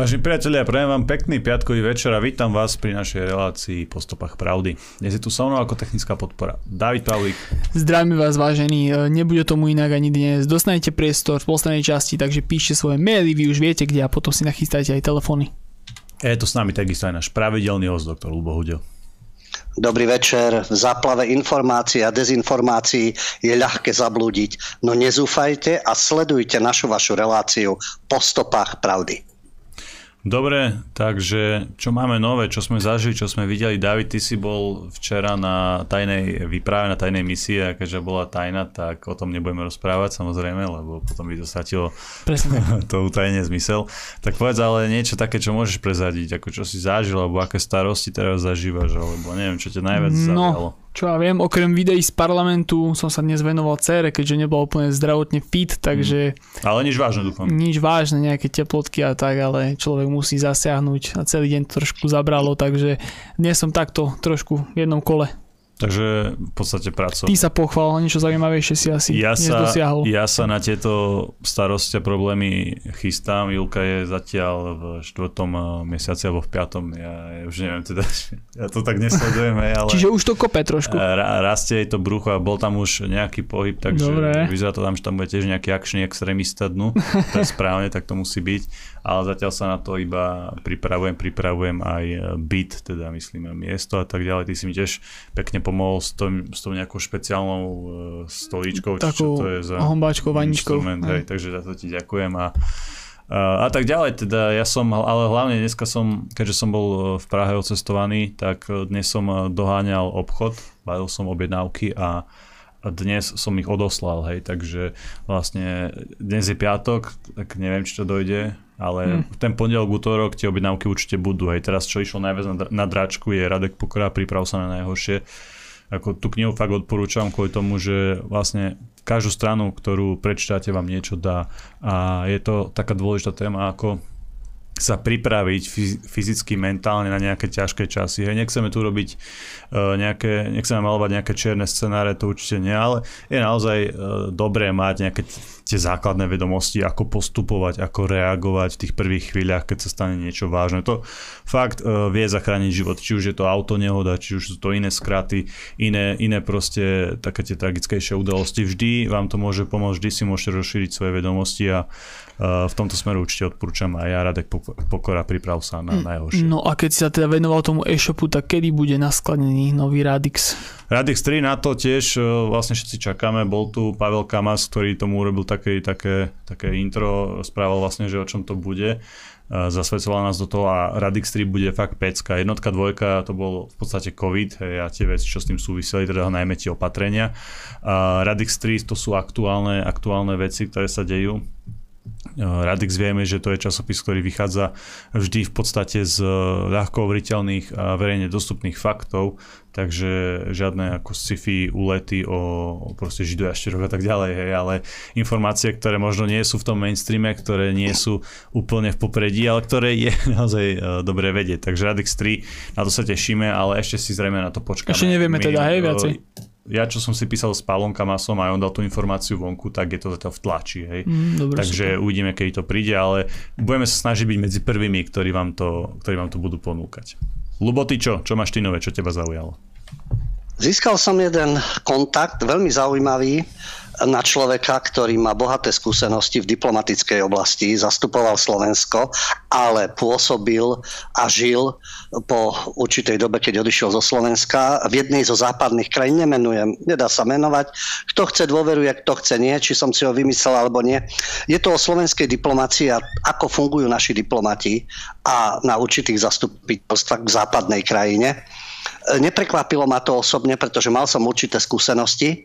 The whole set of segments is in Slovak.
Vážení priatelia, prajem vám pekný piatkový večer a vítam vás pri našej relácii po stopách pravdy. Dnes je tu so mnou ako technická podpora David Pavlík. Zdravím vás vážení, e, nebude tomu inak ani dnes. Dostanete priestor v poslednej časti, takže píšte svoje maily, vy už viete kde a potom si nachystajte aj telefóny. Je to s nami takisto aj náš pravidelný host, doktor Lubo Hudel. Dobrý večer. V záplave informácií a dezinformácií je ľahké zablúdiť, no nezúfajte a sledujte našu vašu reláciu po stopách pravdy. Dobre, takže čo máme nové, čo sme zažili, čo sme videli. David, ty si bol včera na tajnej výprave, na tajnej misii a keďže bola tajná, tak o tom nebudeme rozprávať samozrejme, lebo potom by to stratilo to utajenie zmysel. Tak povedz ale niečo také, čo môžeš prezadiť, ako čo si zažil, alebo aké starosti teraz zažívaš, alebo neviem, čo ťa najviac no, zaujalo čo ja viem, okrem videí z parlamentu som sa dnes venoval cére, keďže nebol úplne zdravotne fit, takže... Mm. Ale nič vážne, dúfam. Nič vážne, nejaké teplotky a tak, ale človek musí zasiahnuť a celý deň to trošku zabralo, takže dnes som takto trošku v jednom kole. Takže v podstate pracoval. Ty sa pochval, niečo zaujímavejšie si asi ja sa, dosiahol. Ja sa na tieto starosti a problémy chystám. Julka je zatiaľ v štvrtom eh, mesiaci alebo v piatom. Ja, ja už neviem teda, ja to tak nesledujem. ale... Čiže už to kope trošku. Eh, ra, rastie jej to brucho a bol tam už nejaký pohyb, takže Dobre. vyzerá to tam, že tam bude tiež nejaký akčný extrémista dnu. To je správne, tak to musí byť ale zatiaľ sa na to iba pripravujem, pripravujem aj e, byt, teda myslím miesto a tak ďalej. Ty si mi tiež pekne pomohol s, tom, s tou nejakou špeciálnou uh, stolíčkou, Takú čo to je za hombáčkou, vaničkou. Hej, takže za to ti ďakujem a a tak ďalej, teda ja som, ale hlavne dneska som, keďže som bol e, v Prahe ocestovaný, tak dnes som doháňal obchod, bavil som objednávky a dnes som ich odoslal, hej, takže vlastne dnes je piatok, tak neviem, či to dojde, ale hmm. ten pondelok, útorok tie objednávky určite budú. Hej, teraz čo išlo najviac na, na dráčku je Radek Pokora, priprav sa na najhoršie. Ako tú knihu fakt odporúčam kvôli tomu, že vlastne každú stranu, ktorú prečítate, vám niečo dá. A je to taká dôležitá téma, ako sa pripraviť fyzicky, mentálne na nejaké ťažké časy. Hej, nechceme tu robiť uh, nejaké, nechceme malovať nejaké čierne scenáre, to určite nie, ale je naozaj uh, dobré mať nejaké tie základné vedomosti, ako postupovať, ako reagovať v tých prvých chvíľach, keď sa stane niečo vážne. To fakt uh, vie zachrániť život, či už je to auto nehoda, či už sú to iné skraty, iné, iné proste také tie tragickejšie udalosti. Vždy vám to môže pomôcť, vždy si môžete rozšíriť svoje vedomosti a uh, v tomto smeru určite odporúčam aj ja, Radek Pokora, priprav sa na hm, najhoršie. No a keď sa teda venoval tomu e-shopu, tak kedy bude naskladený nový Radix? Radix 3 na to tiež uh, vlastne všetci čakáme. Bol tu Pavel Kamas, ktorý tomu urobil tak také, také, také intro, správal vlastne, že o čom to bude zasvedcoval nás do toho a Radix 3 bude fakt pecka. Jednotka, dvojka to bol v podstate COVID hej, a tie veci, čo s tým súviseli, teda najmä tie opatrenia. A Radix 3 to sú aktuálne, aktuálne veci, ktoré sa dejú Radix vieme, že to je časopis, ktorý vychádza vždy v podstate z ľahko overiteľných a verejne dostupných faktov, takže žiadne ako sci-fi úlety o, o proste židu a a tak ďalej, hej, ale informácie, ktoré možno nie sú v tom mainstreame, ktoré nie sú úplne v popredí, ale ktoré je naozaj uh, dobre vedieť. Takže Radix 3, na to sa tešíme, ale ešte si zrejme na to počkáme. Ešte nevieme teda, hej, viacej ja čo som si písal s Pavlom Kamasom a on dal tú informáciu vonku, tak je to zatiaľ v tlači. Hej. Mm, dobre, Takže super. uvidíme, keď to príde, ale budeme sa snažiť byť medzi prvými, ktorí vám to, ktorí vám to budú ponúkať. Lubo, ty čo? Čo máš ty nové? Čo teba zaujalo? Získal som jeden kontakt, veľmi zaujímavý, na človeka, ktorý má bohaté skúsenosti v diplomatickej oblasti, zastupoval Slovensko, ale pôsobil a žil po určitej dobe, keď odišiel zo Slovenska v jednej zo západných krajín, nemenujem, nedá sa menovať. Kto chce dôveruje, kto chce nie, či som si ho vymyslel alebo nie. Je to o slovenskej diplomácii a ako fungujú naši diplomati a na určitých zastupiteľstvách v západnej krajine. Neprekvapilo ma to osobne, pretože mal som určité skúsenosti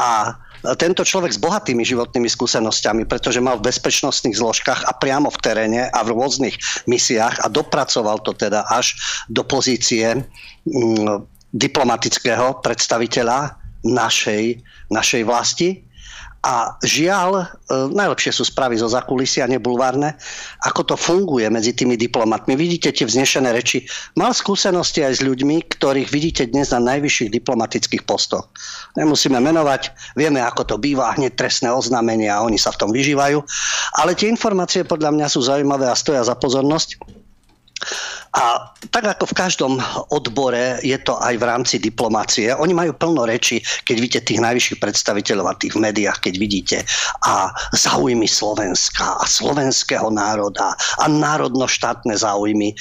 a tento človek s bohatými životnými skúsenosťami, pretože mal v bezpečnostných zložkách a priamo v teréne a v rôznych misiách a dopracoval to teda až do pozície mm, diplomatického predstaviteľa našej, našej vlasti A žiaľ, e, najlepšie sú správy zo zakulisia, nebulvárne, ako to funguje medzi tými diplomatmi. Vidíte tie vznešené reči. Mal skúsenosti aj s ľuďmi, ktorých vidíte dnes na najvyšších diplomatických postoch. Nemusíme menovať, vieme, ako to býva, hneď trestné oznámenia a oni sa v tom vyžívajú. Ale tie informácie podľa mňa sú zaujímavé a stoja za pozornosť. A tak ako v každom odbore je to aj v rámci diplomácie. Oni majú plno reči, keď vidíte tých najvyšších predstaviteľov a tých v médiách, keď vidíte a záujmy Slovenska a slovenského národa a národno-štátne záujmy.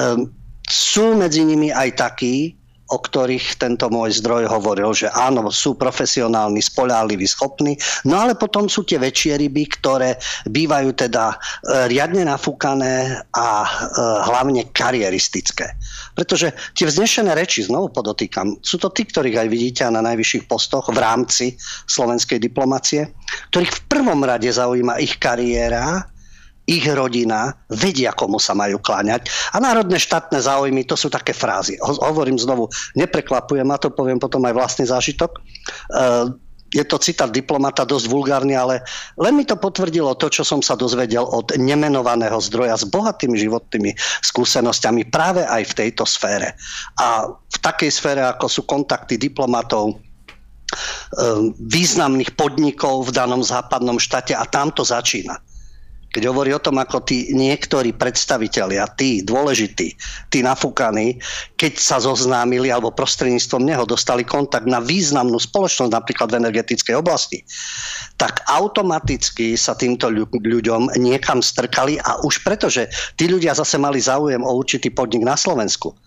Um, sú medzi nimi aj takí, o ktorých tento môj zdroj hovoril, že áno, sú profesionálni, spoľahliví, schopní, no ale potom sú tie väčšie ryby, ktoré bývajú teda e, riadne nafúkané a e, hlavne karieristické. Pretože tie vznešené reči, znovu podotýkam, sú to tí, ktorých aj vidíte na najvyšších postoch v rámci slovenskej diplomacie, ktorých v prvom rade zaujíma ich kariéra, ich rodina vedia, komu sa majú kláňať. A národné štátne záujmy, to sú také frázy. Hovorím znovu, neprekvapujem, a to poviem potom aj vlastný zážitok. Uh, je to citát diplomata dosť vulgárny, ale len mi to potvrdilo to, čo som sa dozvedel od nemenovaného zdroja s bohatými životnými skúsenosťami práve aj v tejto sfére. A v takej sfére, ako sú kontakty diplomatov, významných podnikov v danom západnom štáte a tam to začína keď hovorí o tom, ako tí niektorí predstavitelia, tí dôležití, tí nafúkaní, keď sa zoznámili alebo prostredníctvom neho dostali kontakt na významnú spoločnosť, napríklad v energetickej oblasti, tak automaticky sa týmto ľuďom niekam strkali a už pretože tí ľudia zase mali záujem o určitý podnik na Slovensku,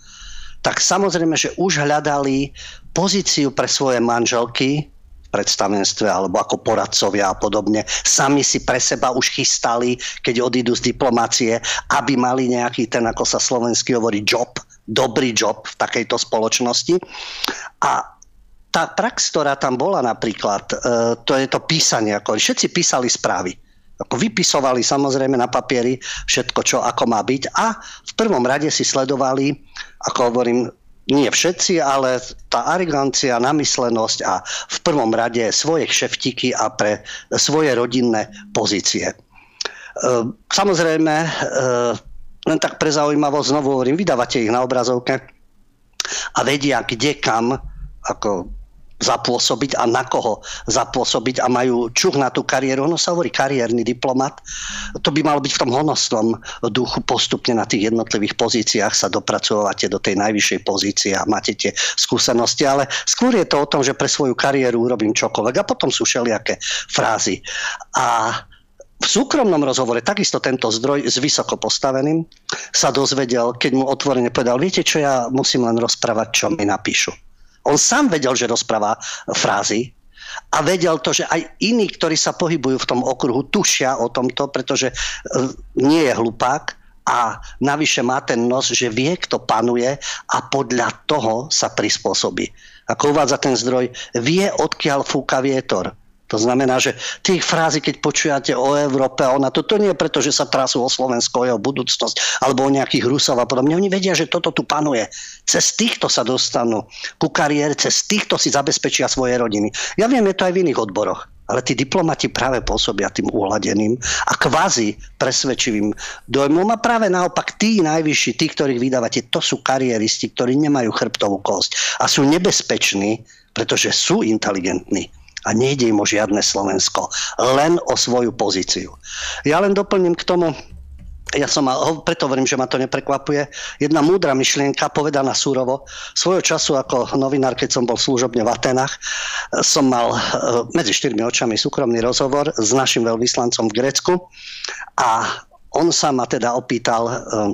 tak samozrejme, že už hľadali pozíciu pre svoje manželky, predstavenstve alebo ako poradcovia a podobne. Sami si pre seba už chystali, keď odídu z diplomácie, aby mali nejaký ten, ako sa slovensky hovorí, job, dobrý job v takejto spoločnosti. A tá prax, ktorá tam bola napríklad, e, to je to písanie. Ako všetci písali správy. Ako vypisovali samozrejme na papieri všetko, čo ako má byť a v prvom rade si sledovali, ako hovorím, nie všetci, ale tá arogancia, namyslenosť a v prvom rade svoje kšeftiky a pre svoje rodinné pozície. E, samozrejme, e, len tak pre zaujímavosť, znovu hovorím, vydávate ich na obrazovke a vedia, kde kam ako zapôsobiť a na koho zapôsobiť a majú čuch na tú kariéru. Ono sa hovorí kariérny diplomat. To by malo byť v tom honosnom duchu postupne na tých jednotlivých pozíciách sa dopracovate do tej najvyššej pozície a máte tie skúsenosti, ale skôr je to o tom, že pre svoju kariéru urobím čokoľvek a potom sú všelijaké frázy. A v súkromnom rozhovore takisto tento zdroj s vysoko postaveným sa dozvedel, keď mu otvorene povedal, viete čo, ja musím len rozprávať, čo mi napíšu on sám vedel, že rozpráva frázy a vedel to, že aj iní, ktorí sa pohybujú v tom okruhu, tušia o tomto, pretože e, nie je hlupák a navyše má ten nos, že vie, kto panuje a podľa toho sa prispôsobí. Ako uvádza ten zdroj, vie, odkiaľ fúka vietor to znamená, že tých frázy, keď počujete o Európe a ona, to, nie je preto, že sa trasú o Slovensko, jeho budúcnosť, alebo o nejakých Rusov a podobne. Oni vedia, že toto tu panuje. Cez týchto sa dostanú ku kariére, cez týchto si zabezpečia svoje rodiny. Ja viem, je to aj v iných odboroch. Ale tí diplomati práve pôsobia tým uhladeným a kvázi presvedčivým dojmom. A práve naopak tí najvyšší, tí, ktorých vydávate, to sú kariéristi, ktorí nemajú chrbtovú kosť a sú nebezpeční, pretože sú inteligentní a nejde im o žiadne Slovensko, len o svoju pozíciu. Ja len doplním k tomu, ja som mal, preto hovorím, že ma to neprekvapuje, jedna múdra myšlienka povedaná súrovo. Svojho času ako novinár, keď som bol služobne v Atenách, som mal e, medzi štyrmi očami súkromný rozhovor s našim veľvyslancom v Grécku a on sa ma teda opýtal, um,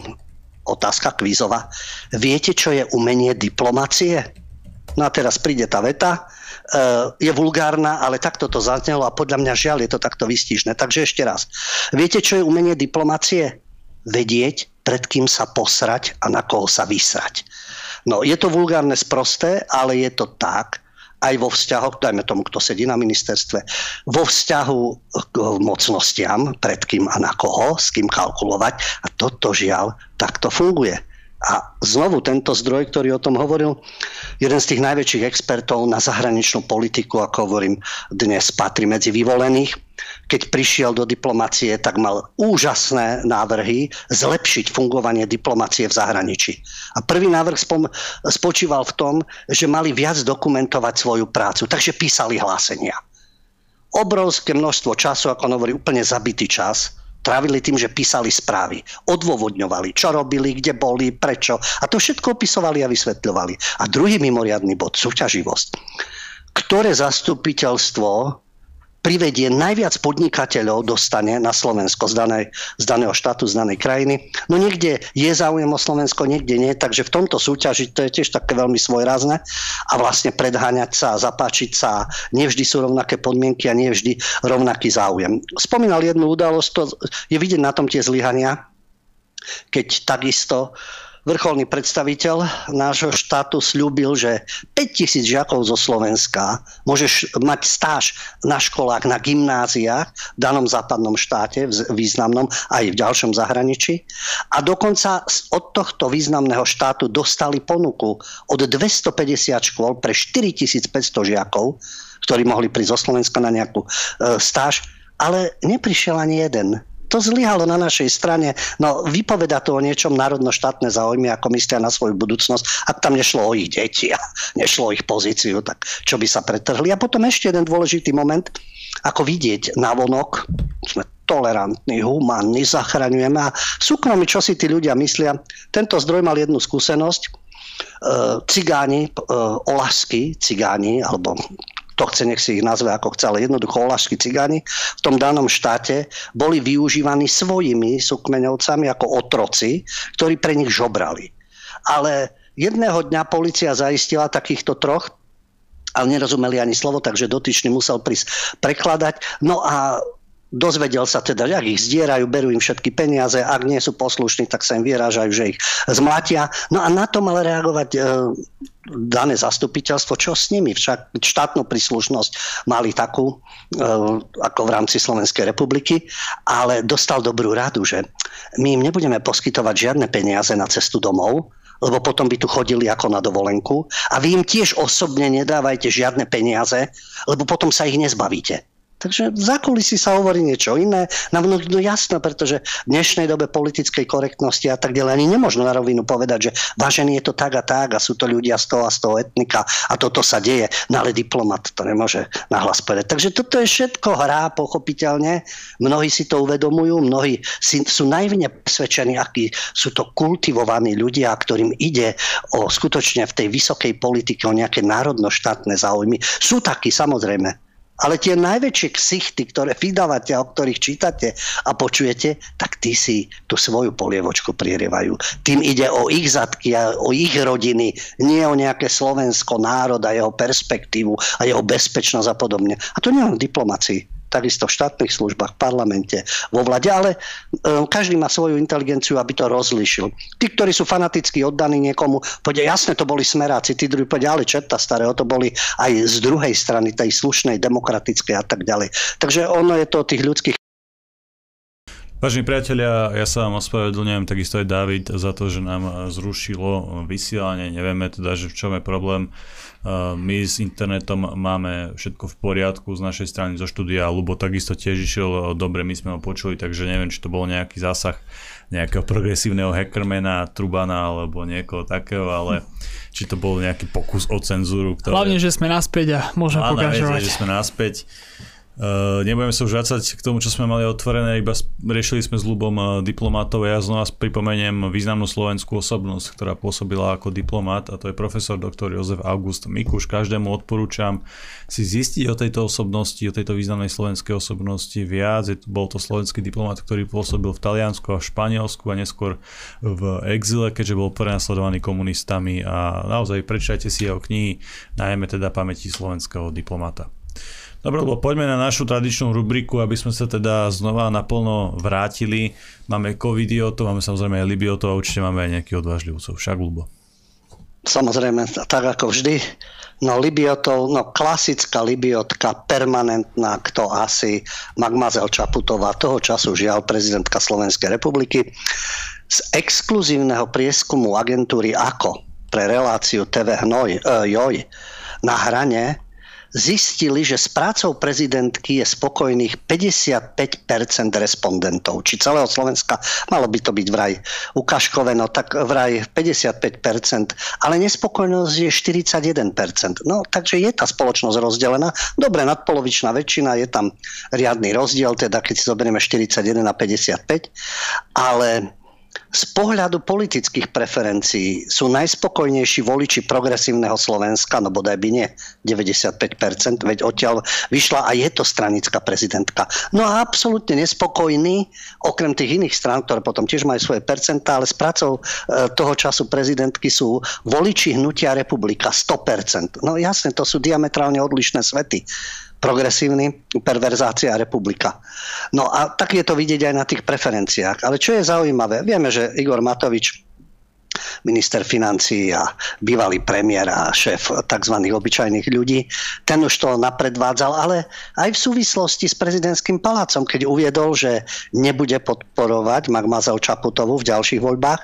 otázka kvízova, viete, čo je umenie diplomacie? No a teraz príde tá veta, je vulgárna, ale takto to zaznelo a podľa mňa žiaľ je to takto vystižné. Takže ešte raz. Viete, čo je umenie diplomacie? Vedieť, pred kým sa posrať a na koho sa vysrať. No, je to vulgárne sprosté, ale je to tak, aj vo vzťahu, dajme tomu, kto sedí na ministerstve, vo vzťahu k mocnostiam, pred kým a na koho, s kým kalkulovať. A toto žiaľ takto funguje. A znovu tento zdroj, ktorý o tom hovoril, jeden z tých najväčších expertov na zahraničnú politiku, ako hovorím, dnes patrí medzi vyvolených. Keď prišiel do diplomacie, tak mal úžasné návrhy zlepšiť fungovanie diplomacie v zahraničí. A prvý návrh spočíval v tom, že mali viac dokumentovať svoju prácu, takže písali hlásenia. Obrovské množstvo času, ako on hovorí, úplne zabitý čas trávili tým, že písali správy, odôvodňovali, čo robili, kde boli, prečo. A to všetko opisovali a vysvetľovali. A druhý mimoriadný bod, súťaživosť. Ktoré zastupiteľstvo privedie najviac podnikateľov dostane na Slovensko z, danej, z daného štátu, z danej krajiny. No niekde je záujem o Slovensko, niekde nie, takže v tomto súťaži to je tiež také veľmi svojrázne a vlastne predháňať sa, zapáčiť sa, nevždy sú rovnaké podmienky a nevždy rovnaký záujem. Spomínal jednu udalosť, to je vidieť na tom tie zlyhania, keď takisto vrcholný predstaviteľ nášho štátu slúbil, že 5000 žiakov zo Slovenska môžeš mať stáž na školách, na gymnáziách v danom západnom štáte, v významnom aj v ďalšom zahraničí. A dokonca od tohto významného štátu dostali ponuku od 250 škôl pre 4500 žiakov, ktorí mohli prísť zo Slovenska na nejakú e, stáž, ale neprišiel ani jeden to zlyhalo na našej strane. No vypoveda to o niečom národno-štátne záujmy, ako myslia na svoju budúcnosť. Ak tam nešlo o ich deti a nešlo o ich pozíciu, tak čo by sa pretrhli. A potom ešte jeden dôležitý moment, ako vidieť na vonok, sme tolerantní, humánni, zachraňujeme a súkromí, čo si tí ľudia myslia. Tento zdroj mal jednu skúsenosť. E, cigáni, e, olasky cigáni, alebo to chce, nech si ich nazve ako chce, ale jednoducho olašskí cigáni v tom danom štáte boli využívaní svojimi sukmeňovcami ako otroci, ktorí pre nich žobrali. Ale jedného dňa policia zaistila takýchto troch, ale nerozumeli ani slovo, takže dotyčný musel prísť prekladať. No a dozvedel sa teda, ak ich zdierajú, berú im všetky peniaze, ak nie sú poslušní, tak sa im vyrážajú, že ich zmlatia. No a na to mal reagovať e, dané zastupiteľstvo, čo s nimi? Však štátnu príslušnosť mali takú, e, ako v rámci Slovenskej republiky, ale dostal dobrú radu, že my im nebudeme poskytovať žiadne peniaze na cestu domov, lebo potom by tu chodili ako na dovolenku a vy im tiež osobne nedávajte žiadne peniaze, lebo potom sa ich nezbavíte. Takže v zákulisí sa hovorí niečo iné. Na mnohých, no jasno, pretože v dnešnej dobe politickej korektnosti a tak ďalej ani nemôžno na rovinu povedať, že vážený je to tak a tak a sú to ľudia z toho a z toho etnika a toto sa deje. No ale diplomat to nemôže nahlas povedať. Takže toto je všetko hrá, pochopiteľne. Mnohí si to uvedomujú, mnohí sú najvne presvedčení, akí sú to kultivovaní ľudia, ktorým ide o skutočne v tej vysokej politike o nejaké národno-štátne záujmy. Sú takí, samozrejme. Ale tie najväčšie ksichty, ktoré vydávate, o ktorých čítate a počujete, tak tí si tú svoju polievočku prierievajú. Tým ide o ich zadky a o ich rodiny, nie o nejaké Slovensko, národ a jeho perspektívu a jeho bezpečnosť a podobne. A to nie len v diplomácii takisto v štátnych službách, v parlamente, vo vlade, ale um, každý má svoju inteligenciu, aby to rozlišil. Tí, ktorí sú fanaticky oddaní niekomu, povedia, jasne, to boli smeráci, tí druhí povedia, ale čerta starého, to boli aj z druhej strany, tej slušnej, demokratickej a tak ďalej. Takže ono je to tých ľudských Vážení priatelia, ja sa vám ospravedlňujem, takisto aj David, za to, že nám zrušilo vysielanie. Nevieme teda, že v čom je problém. My s internetom máme všetko v poriadku z našej strany zo štúdia. Lubo takisto tiež išiel dobre, my sme ho počuli, takže neviem, či to bol nejaký zásah nejakého progresívneho hackermana, Trubana alebo niekoho takého, ale či to bol nejaký pokus o cenzúru. Ktoré... Hlavne, že sme naspäť a môžeme pokračovať. Viete, že sme naspäť. Uh, nebudeme sa už vrácať k tomu, čo sme mali otvorené, iba riešili sme s ľubom uh, diplomatov. Ja znova pripomeniem významnú slovenskú osobnosť, ktorá pôsobila ako diplomat a to je profesor doktor Jozef August Mikuš. Každému odporúčam si zistiť o tejto osobnosti, o tejto významnej slovenskej osobnosti viac. Je, bol to slovenský diplomat, ktorý pôsobil v Taliansku a v Španielsku a neskôr v exile, keďže bol prenasledovaný komunistami a naozaj prečítajte si jeho knihy, najmä teda pamäti slovenského diplomata. Dobre, lebo poďme na našu tradičnú rubriku, aby sme sa teda znova naplno vrátili. Máme covidiotov, máme samozrejme aj libiotov a určite máme aj nejakých odvážlivcov. Však, ľubo. Samozrejme, tak ako vždy. No Libiotov, no klasická Libiotka, permanentná, kto asi, Magmazel Čaputová, toho času žiaľ prezidentka Slovenskej republiky. z exkluzívneho prieskumu agentúry AKO pre reláciu TV Hnoj, uh, Joj na hrane zistili, že s prácou prezidentky je spokojných 55% respondentov. Či celého Slovenska malo by to byť vraj ukážkové, no tak vraj 55%, ale nespokojnosť je 41%. No takže je tá spoločnosť rozdelená. Dobre, nadpolovičná väčšina, je tam riadny rozdiel, teda keď si zoberieme 41 na 55, ale z pohľadu politických preferencií sú najspokojnejší voliči progresívneho Slovenska, no bodaj by nie 95%, veď odtiaľ vyšla a je to stranická prezidentka. No a absolútne nespokojní, okrem tých iných strán, ktoré potom tiež majú svoje percentá, ale s prácou e, toho času prezidentky sú voliči hnutia republika 100%. No jasne, to sú diametrálne odlišné svety progresívny, perverzácia republika. No a tak je to vidieť aj na tých preferenciách. Ale čo je zaujímavé, vieme, že Igor Matovič minister financí a bývalý premiér a šéf tzv. obyčajných ľudí. Ten už to napredvádzal, ale aj v súvislosti s prezidentským palácom, keď uviedol, že nebude podporovať Magmazov Čaputovu v ďalších voľbách,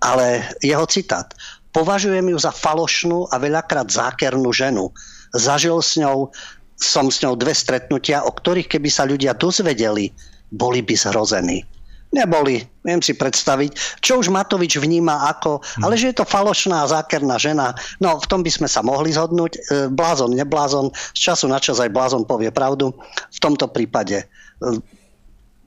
ale jeho citát. Považujem ju za falošnú a veľakrát zákernú ženu. Zažil s ňou som s ňou dve stretnutia, o ktorých keby sa ľudia dozvedeli, boli by zhrození. Neboli, viem si predstaviť, čo už Matovič vníma ako, hmm. ale že je to falošná a zákerná žena, no v tom by sme sa mohli zhodnúť. E, blázon, neblázon, z času na čas aj blázon povie pravdu. V tomto prípade e,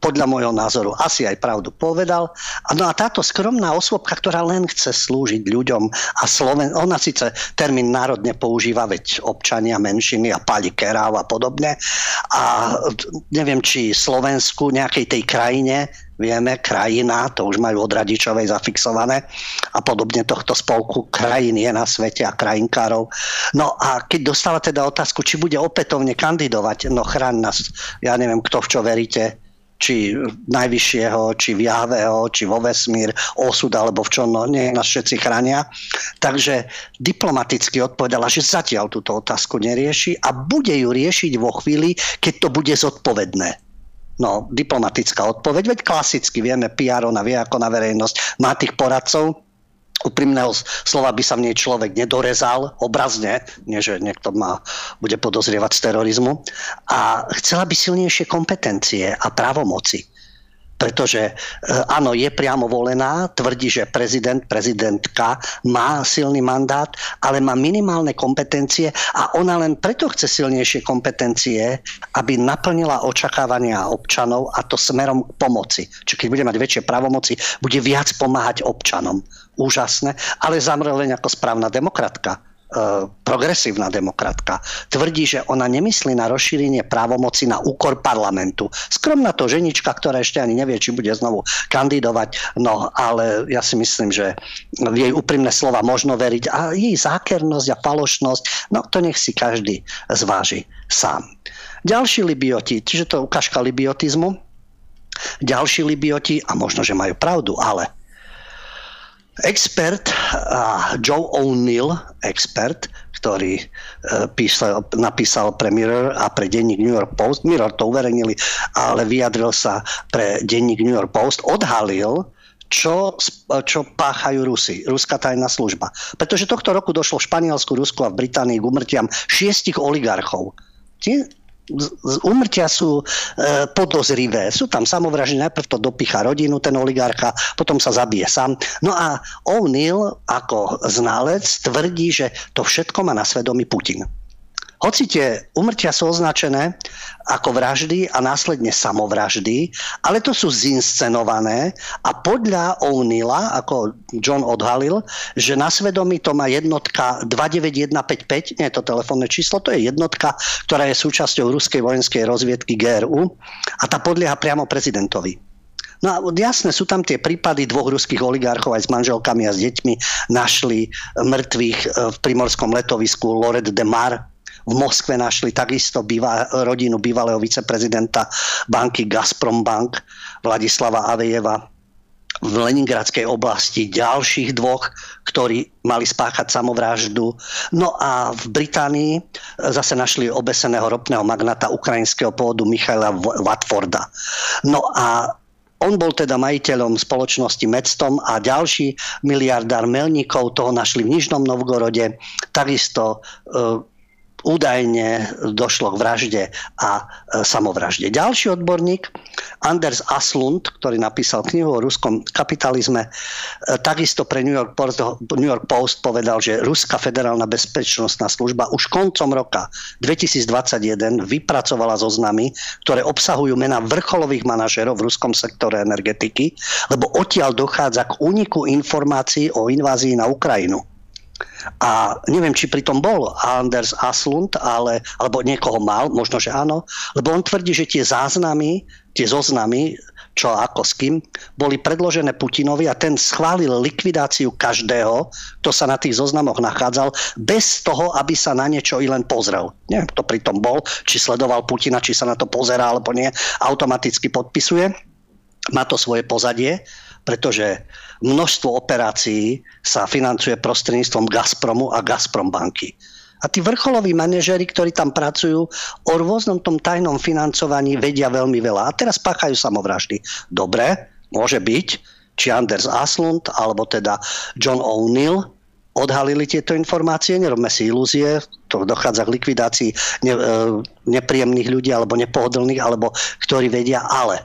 podľa môjho názoru asi aj pravdu povedal. No a táto skromná osôbka, ktorá len chce slúžiť ľuďom a Sloven... ona síce termín národne používa, veď občania, menšiny a pali keráv a podobne. A neviem, či Slovensku, nejakej tej krajine, vieme, krajina, to už majú od radičovej zafixované a podobne tohto spolku krajín je na svete a krajinkárov. No a keď dostala teda otázku, či bude opätovne kandidovať, no chráň nás, ja neviem, kto v čo veríte, či najvyššieho, či v Jahveho, či vo vesmír, osud alebo v čom, no nie nás všetci chránia. Takže diplomaticky odpovedala, že zatiaľ túto otázku nerieši a bude ju riešiť vo chvíli, keď to bude zodpovedné. No, diplomatická odpoveď, veď klasicky vieme, PR ona vie ako na verejnosť, má tých poradcov, úprimného slova by sa v nej človek nedorezal, obrazne, nie že niekto ma bude podozrievať z terorizmu. A chcela by silnejšie kompetencie a právomoci pretože e, áno, je priamo volená, tvrdí, že prezident, prezidentka má silný mandát, ale má minimálne kompetencie a ona len preto chce silnejšie kompetencie, aby naplnila očakávania občanov a to smerom k pomoci. Čiže keď bude mať väčšie právomoci, bude viac pomáhať občanom. Úžasné, ale zamre len ako správna demokratka progresívna demokratka, tvrdí, že ona nemyslí na rozšírenie právomoci na úkor parlamentu. Skromná to ženička, ktorá ešte ani nevie, či bude znovu kandidovať, no ale ja si myslím, že jej úprimné slova možno veriť a jej zákernosť a falošnosť, no to nech si každý zváži sám. Ďalší libioti, čiže to je ukážka libiotizmu, ďalší libioti, a možno, že majú pravdu, ale Expert Joe O'Neill, expert, ktorý e, písal, napísal pre Mirror a pre denník New York Post, Mirror to uverejnili, ale vyjadril sa pre denník New York Post, odhalil, čo, čo páchajú Rusi, ruská tajná služba. Pretože tohto roku došlo v Španielsku, Rusku a v Británii k umrtiam šiestich oligarchov úmrtia sú e, podozrivé. Sú tam samovraždy, najprv to dopicha rodinu, ten oligarcha, potom sa zabije sám. No a O'Neill ako znalec tvrdí, že to všetko má na svedomí Putin. Hoci tie umrtia sú označené ako vraždy a následne samovraždy, ale to sú zinscenované a podľa O'Neilla, ako John odhalil, že na svedomí to má jednotka 29155, nie je to telefónne číslo, to je jednotka, ktorá je súčasťou ruskej vojenskej rozviedky GRU a tá podlieha priamo prezidentovi. No a jasne, sú tam tie prípady dvoch ruských oligarchov aj s manželkami a s deťmi našli mŕtvych v primorskom letovisku Loret de Mar, v Moskve našli takisto býva, rodinu bývalého viceprezidenta banky Gazprom Bank Vladislava Avejeva v Leningradskej oblasti ďalších dvoch, ktorí mali spáchať samovraždu. No a v Británii zase našli obeseného ropného magnata ukrajinského pôvodu Michaela Watforda. No a On bol teda majiteľom spoločnosti Medstom a ďalší miliardár Melníkov toho našli v Nižnom Novgorode. Takisto e, údajne došlo k vražde a e, samovražde. Ďalší odborník, Anders Aslund, ktorý napísal knihu o ruskom kapitalizme, e, takisto pre New York, Post, New York Post povedal, že Ruská federálna bezpečnostná služba už koncom roka 2021 vypracovala zoznamy, ktoré obsahujú mena vrcholových manažerov v ruskom sektore energetiky, lebo odtiaľ dochádza k úniku informácií o invázii na Ukrajinu. A neviem, či pritom bol Anders Aslund, ale, alebo niekoho mal, možno, že áno, lebo on tvrdí, že tie záznamy, tie zoznamy, čo ako s kým, boli predložené Putinovi a ten schválil likvidáciu každého, kto sa na tých zoznamoch nachádzal, bez toho, aby sa na niečo i len pozrel. Neviem, kto pritom bol, či sledoval Putina, či sa na to pozerá alebo nie, automaticky podpisuje. Má to svoje pozadie, pretože množstvo operácií sa financuje prostredníctvom Gazpromu a Gazprom banky. A tí vrcholoví manažery, ktorí tam pracujú, o rôznom tom tajnom financovaní vedia veľmi veľa. A teraz páchajú samovraždy. Dobre, môže byť, či Anders Aslund, alebo teda John O'Neill odhalili tieto informácie, nerobme si ilúzie, to dochádza k likvidácii ne, e, nepríjemných ľudí alebo nepohodlných, alebo ktorí vedia, ale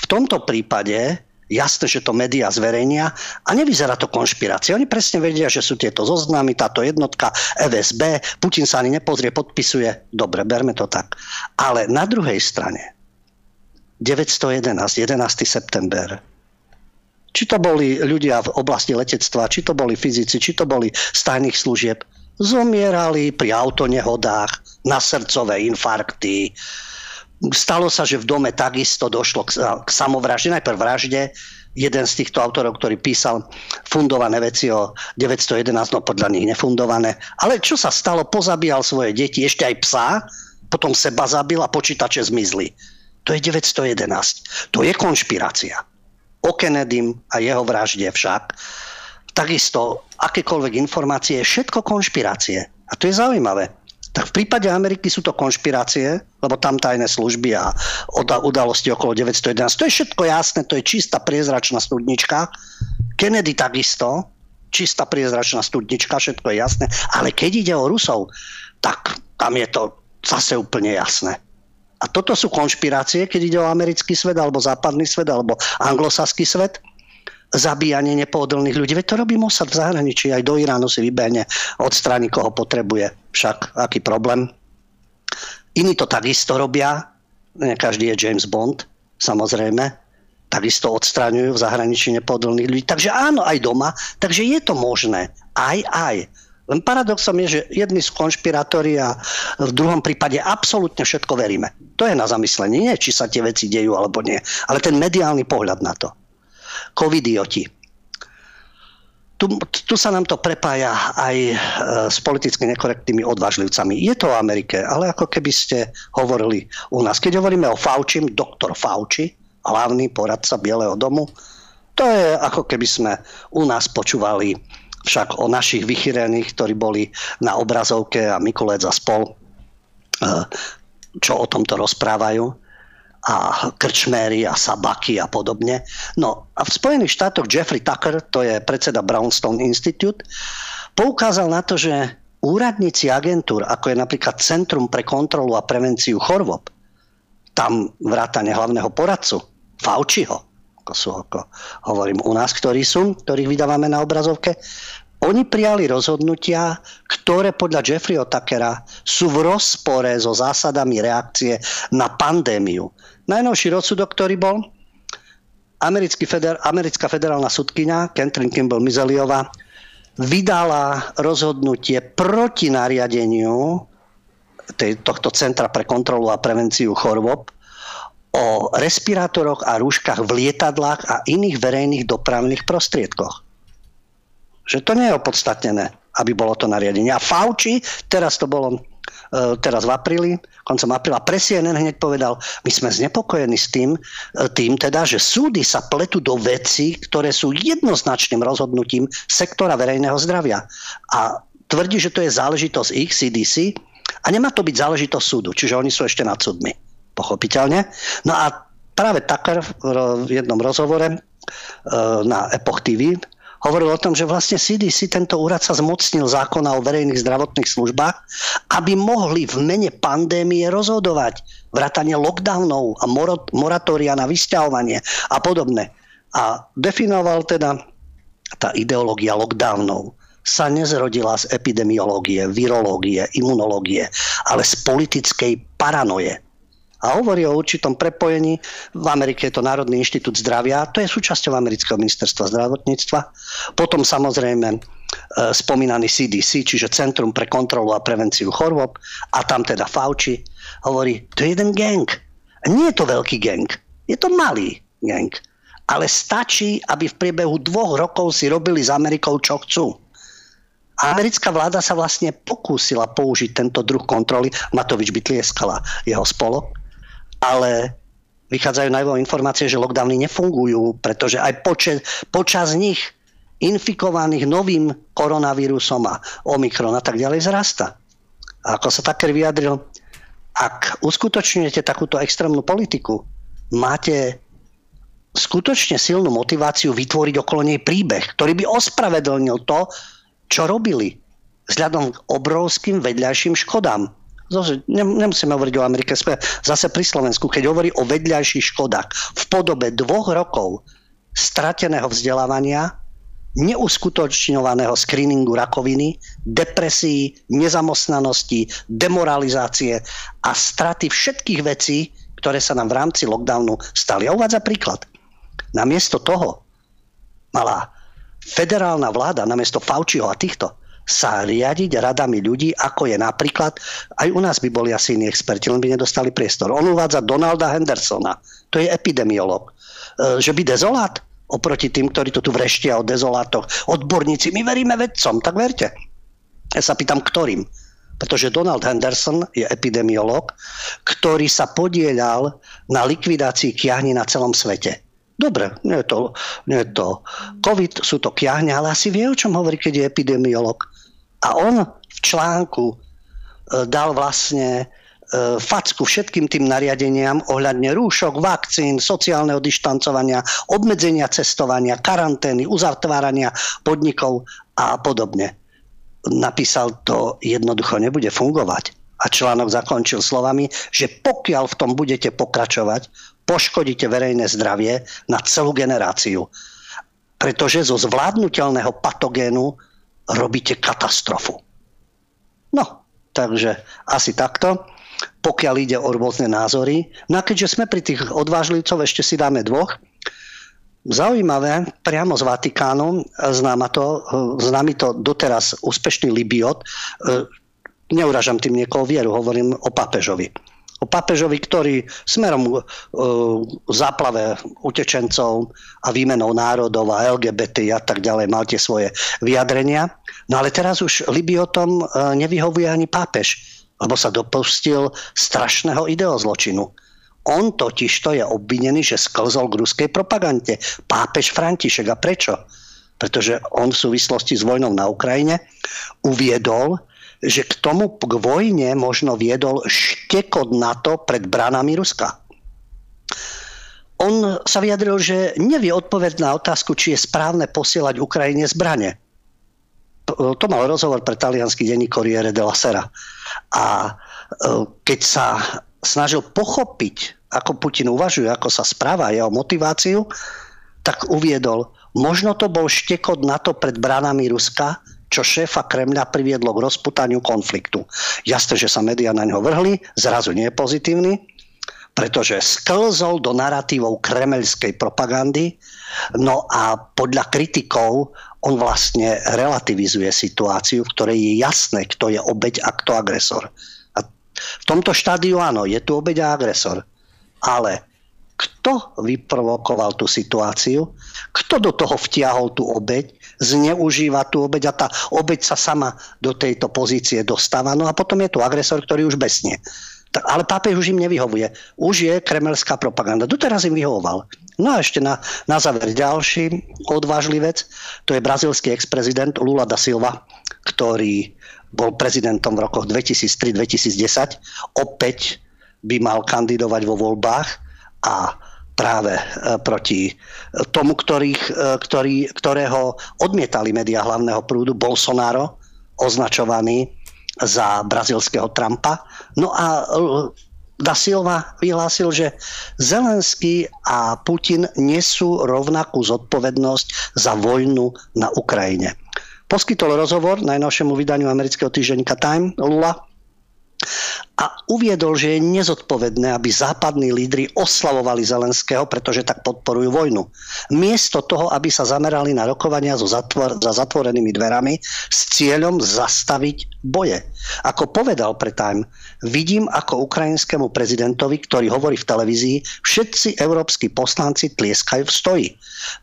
v tomto prípade jasné, že to médiá zverejnia a nevyzerá to konšpirácia. Oni presne vedia, že sú tieto zoznamy, táto jednotka FSB, Putin sa ani nepozrie, podpisuje. Dobre, berme to tak. Ale na druhej strane 911, 11. september, či to boli ľudia v oblasti letectva, či to boli fyzici, či to boli z tajných služieb, zomierali pri autonehodách, na srdcové infarkty, Stalo sa, že v dome takisto došlo k, k samovražde, najprv vražde, jeden z týchto autorov, ktorý písal fundované veci o 911, no podľa nich nefundované. Ale čo sa stalo? Pozabíjal svoje deti, ešte aj psa, potom seba zabil a počítače zmizli. To je 911. To je konšpirácia. O Kennedym a jeho vražde však. Takisto akékoľvek informácie, všetko konšpirácie. A to je zaujímavé tak v prípade Ameriky sú to konšpirácie, lebo tam tajné služby a udalosti okolo 911. To je všetko jasné, to je čistá priezračná studnička. Kennedy takisto, čistá priezračná studnička, všetko je jasné. Ale keď ide o Rusov, tak tam je to zase úplne jasné. A toto sú konšpirácie, keď ide o americký svet, alebo západný svet, alebo anglosaský svet zabíjanie nepohodlných ľudí. Veď to robí Mossad v zahraničí, aj do Iránu si vybehne od strany, koho potrebuje. Však aký problém. Iní to takisto robia, nie každý je James Bond, samozrejme, takisto odstraňujú v zahraničí nepohodlných ľudí. Takže áno, aj doma, takže je to možné. Aj, aj. Len paradoxom je, že jedni sú konšpirátori a v druhom prípade absolútne všetko veríme. To je na zamyslenie. Nie, či sa tie veci dejú alebo nie, ale ten mediálny pohľad na to covidioti. Tu, tu sa nám to prepája aj e, s politicky nekorektnými odvážlivcami. Je to o Amerike, ale ako keby ste hovorili u nás. Keď hovoríme o Fauci, doktor Fauci, hlavný poradca Bieleho domu, to je ako keby sme u nás počúvali však o našich vychyrených, ktorí boli na obrazovke a Mikulec a spol, e, čo o tomto rozprávajú a krčméry a sabaky a podobne. No a v Spojených štátoch Jeffrey Tucker, to je predseda Brownstone Institute, poukázal na to, že úradníci agentúr, ako je napríklad Centrum pre kontrolu a prevenciu chorôb, tam vrátane hlavného poradcu, Fauciho, ako sú, ako hovorím u nás, ktorí sú, ktorých vydávame na obrazovke, oni prijali rozhodnutia, ktoré podľa Jeffreyho Tuckera sú v rozpore so zásadami reakcie na pandémiu. Najnovší rozsudok, ktorý bol, Americký feder, americká federálna sudkynia Catherine Kimball Mizeliova vydala rozhodnutie proti nariadeniu tej, tohto Centra pre kontrolu a prevenciu chorôb o respirátoroch a rúškach v lietadlách a iných verejných dopravných prostriedkoch že to nie je opodstatnené, aby bolo to nariadenie. A Fauci, teraz to bolo teraz v apríli, koncom apríla, pre CNN hneď povedal, my sme znepokojení s tým, e, tým teda, že súdy sa pletú do veci, ktoré sú jednoznačným rozhodnutím sektora verejného zdravia. A tvrdí, že to je záležitosť ich, CDC, a nemá to byť záležitosť súdu, čiže oni sú ešte nad súdmi, pochopiteľne. No a práve Tucker v jednom rozhovore na Epoch TV hovoril o tom, že vlastne CDC, tento úrad sa zmocnil zákona o verejných zdravotných službách, aby mohli v mene pandémie rozhodovať vrátanie lockdownov a moratória na vysťahovanie a podobné. A definoval teda tá ideológia lockdownov sa nezrodila z epidemiológie, virológie, imunológie, ale z politickej paranoje a hovorí o určitom prepojení. V Amerike je to Národný inštitút zdravia, to je súčasťou amerického ministerstva zdravotníctva. Potom samozrejme e, spomínaný CDC, čiže Centrum pre kontrolu a prevenciu chorôb a tam teda Fauci hovorí, to je jeden gang. Nie je to veľký gang, je to malý gang. Ale stačí, aby v priebehu dvoch rokov si robili s Amerikou, čo chcú. Americká vláda sa vlastne pokúsila použiť tento druh kontroly. Matovič by tlieskala jeho spolok ale vychádzajú najvo informácie, že lockdowny nefungujú, pretože aj počet, počas nich infikovaných novým koronavírusom a Omikron a tak ďalej zrasta. A ako sa také vyjadril, ak uskutočňujete takúto extrémnu politiku, máte skutočne silnú motiváciu vytvoriť okolo nej príbeh, ktorý by ospravedlnil to, čo robili vzhľadom k obrovským vedľajším škodám nemusíme hovoriť o Amerike, sme zase pri Slovensku, keď hovorí o vedľajších škodách v podobe dvoch rokov strateného vzdelávania, neuskutočňovaného screeningu rakoviny, depresí, nezamostnanosti, demoralizácie a straty všetkých vecí, ktoré sa nám v rámci lockdownu stali. A uvádza príklad. Namiesto toho mala federálna vláda, namiesto Fauciho a týchto, sa riadiť radami ľudí, ako je napríklad, aj u nás by boli asi iní experti, len by nedostali priestor. On uvádza Donalda Hendersona, to je epidemiolog. E, že by dezolát oproti tým, ktorí to tu vreštia o dezolátoch, odborníci, my veríme vedcom, tak verte. Ja sa pýtam, ktorým. Pretože Donald Henderson je epidemiolog, ktorý sa podielal na likvidácii kiahni na celom svete. Dobre, nie je to, nie je to COVID, sú to kiahne, ale asi vie, o čom hovorí, keď je epidemiolog. A on v článku e, dal vlastne e, facku všetkým tým nariadeniam ohľadne rúšok, vakcín, sociálneho dištancovania, obmedzenia cestovania, karantény, uzatvárania podnikov a podobne. Napísal to jednoducho nebude fungovať. A článok zakončil slovami, že pokiaľ v tom budete pokračovať, poškodíte verejné zdravie na celú generáciu. Pretože zo zvládnutelného patogénu robíte katastrofu. No, takže asi takto. Pokiaľ ide o rôzne názory. No a keďže sme pri tých odvážlivcov, ešte si dáme dvoch. Zaujímavé, priamo z Vatikánu, známa to, známy to doteraz úspešný Libiot, e, neuražam tým niekoho vieru, hovorím o papežovi o papežovi, ktorý smerom uh, záplave utečencov a výmenou národov a LGBT a tak ďalej mal tie svoje vyjadrenia. No ale teraz už Libiotom uh, nevyhovuje ani pápež, lebo sa dopustil strašného ideozločinu. On totiž to je obvinený, že sklzol k ruskej propagande. Pápež František. A prečo? Pretože on v súvislosti s vojnou na Ukrajine uviedol, že k tomu k vojne možno viedol štekot NATO pred bránami Ruska. On sa vyjadril, že nevie odpovedť na otázku, či je správne posielať Ukrajine zbranie. To mal rozhovor pre talianský denní Corriere della Sera. A e, keď sa snažil pochopiť, ako Putin uvažuje, ako sa správa jeho motiváciu, tak uviedol, možno to bol štekot NATO pred bránami Ruska, čo šéfa Kremľa priviedlo k rozputaniu konfliktu. Jasné, že sa médiá na ňo vrhli, zrazu nie je pozitívny, pretože sklzol do narratívov kremeľskej propagandy, no a podľa kritikov on vlastne relativizuje situáciu, v ktorej je jasné, kto je obeď a kto agresor. A v tomto štádiu áno, je tu obeď a agresor. Ale kto vyprovokoval tú situáciu, kto do toho vtiahol tú obeď, zneužíva tú obeď a tá obeď sa sama do tejto pozície dostáva. No a potom je tu agresor, ktorý už besne. Ale pápež už im nevyhovuje. Už je kremelská propaganda. Doteraz im vyhovoval. No a ešte na, na záver ďalší odvážlivec, to je brazilský ex-prezident Lula da Silva, ktorý bol prezidentom v rokoch 2003-2010. Opäť by mal kandidovať vo voľbách a práve proti tomu, ktorých, ktorý, ktorého odmietali médiá hlavného prúdu, Bolsonaro, označovaný za brazilského Trumpa. No a Da Silva vyhlásil, že Zelenský a Putin nesú rovnakú zodpovednosť za vojnu na Ukrajine. Poskytol rozhovor najnovšiemu vydaniu amerického týždenníka Time Lula a uviedol, že je nezodpovedné, aby západní lídry oslavovali Zelenského, pretože tak podporujú vojnu. Miesto toho, aby sa zamerali na rokovania so zatvor, za zatvorenými dverami s cieľom zastaviť boje. Ako povedal pre Time, vidím ako ukrajinskému prezidentovi, ktorý hovorí v televízii, všetci európsky poslanci tlieskajú v stoji.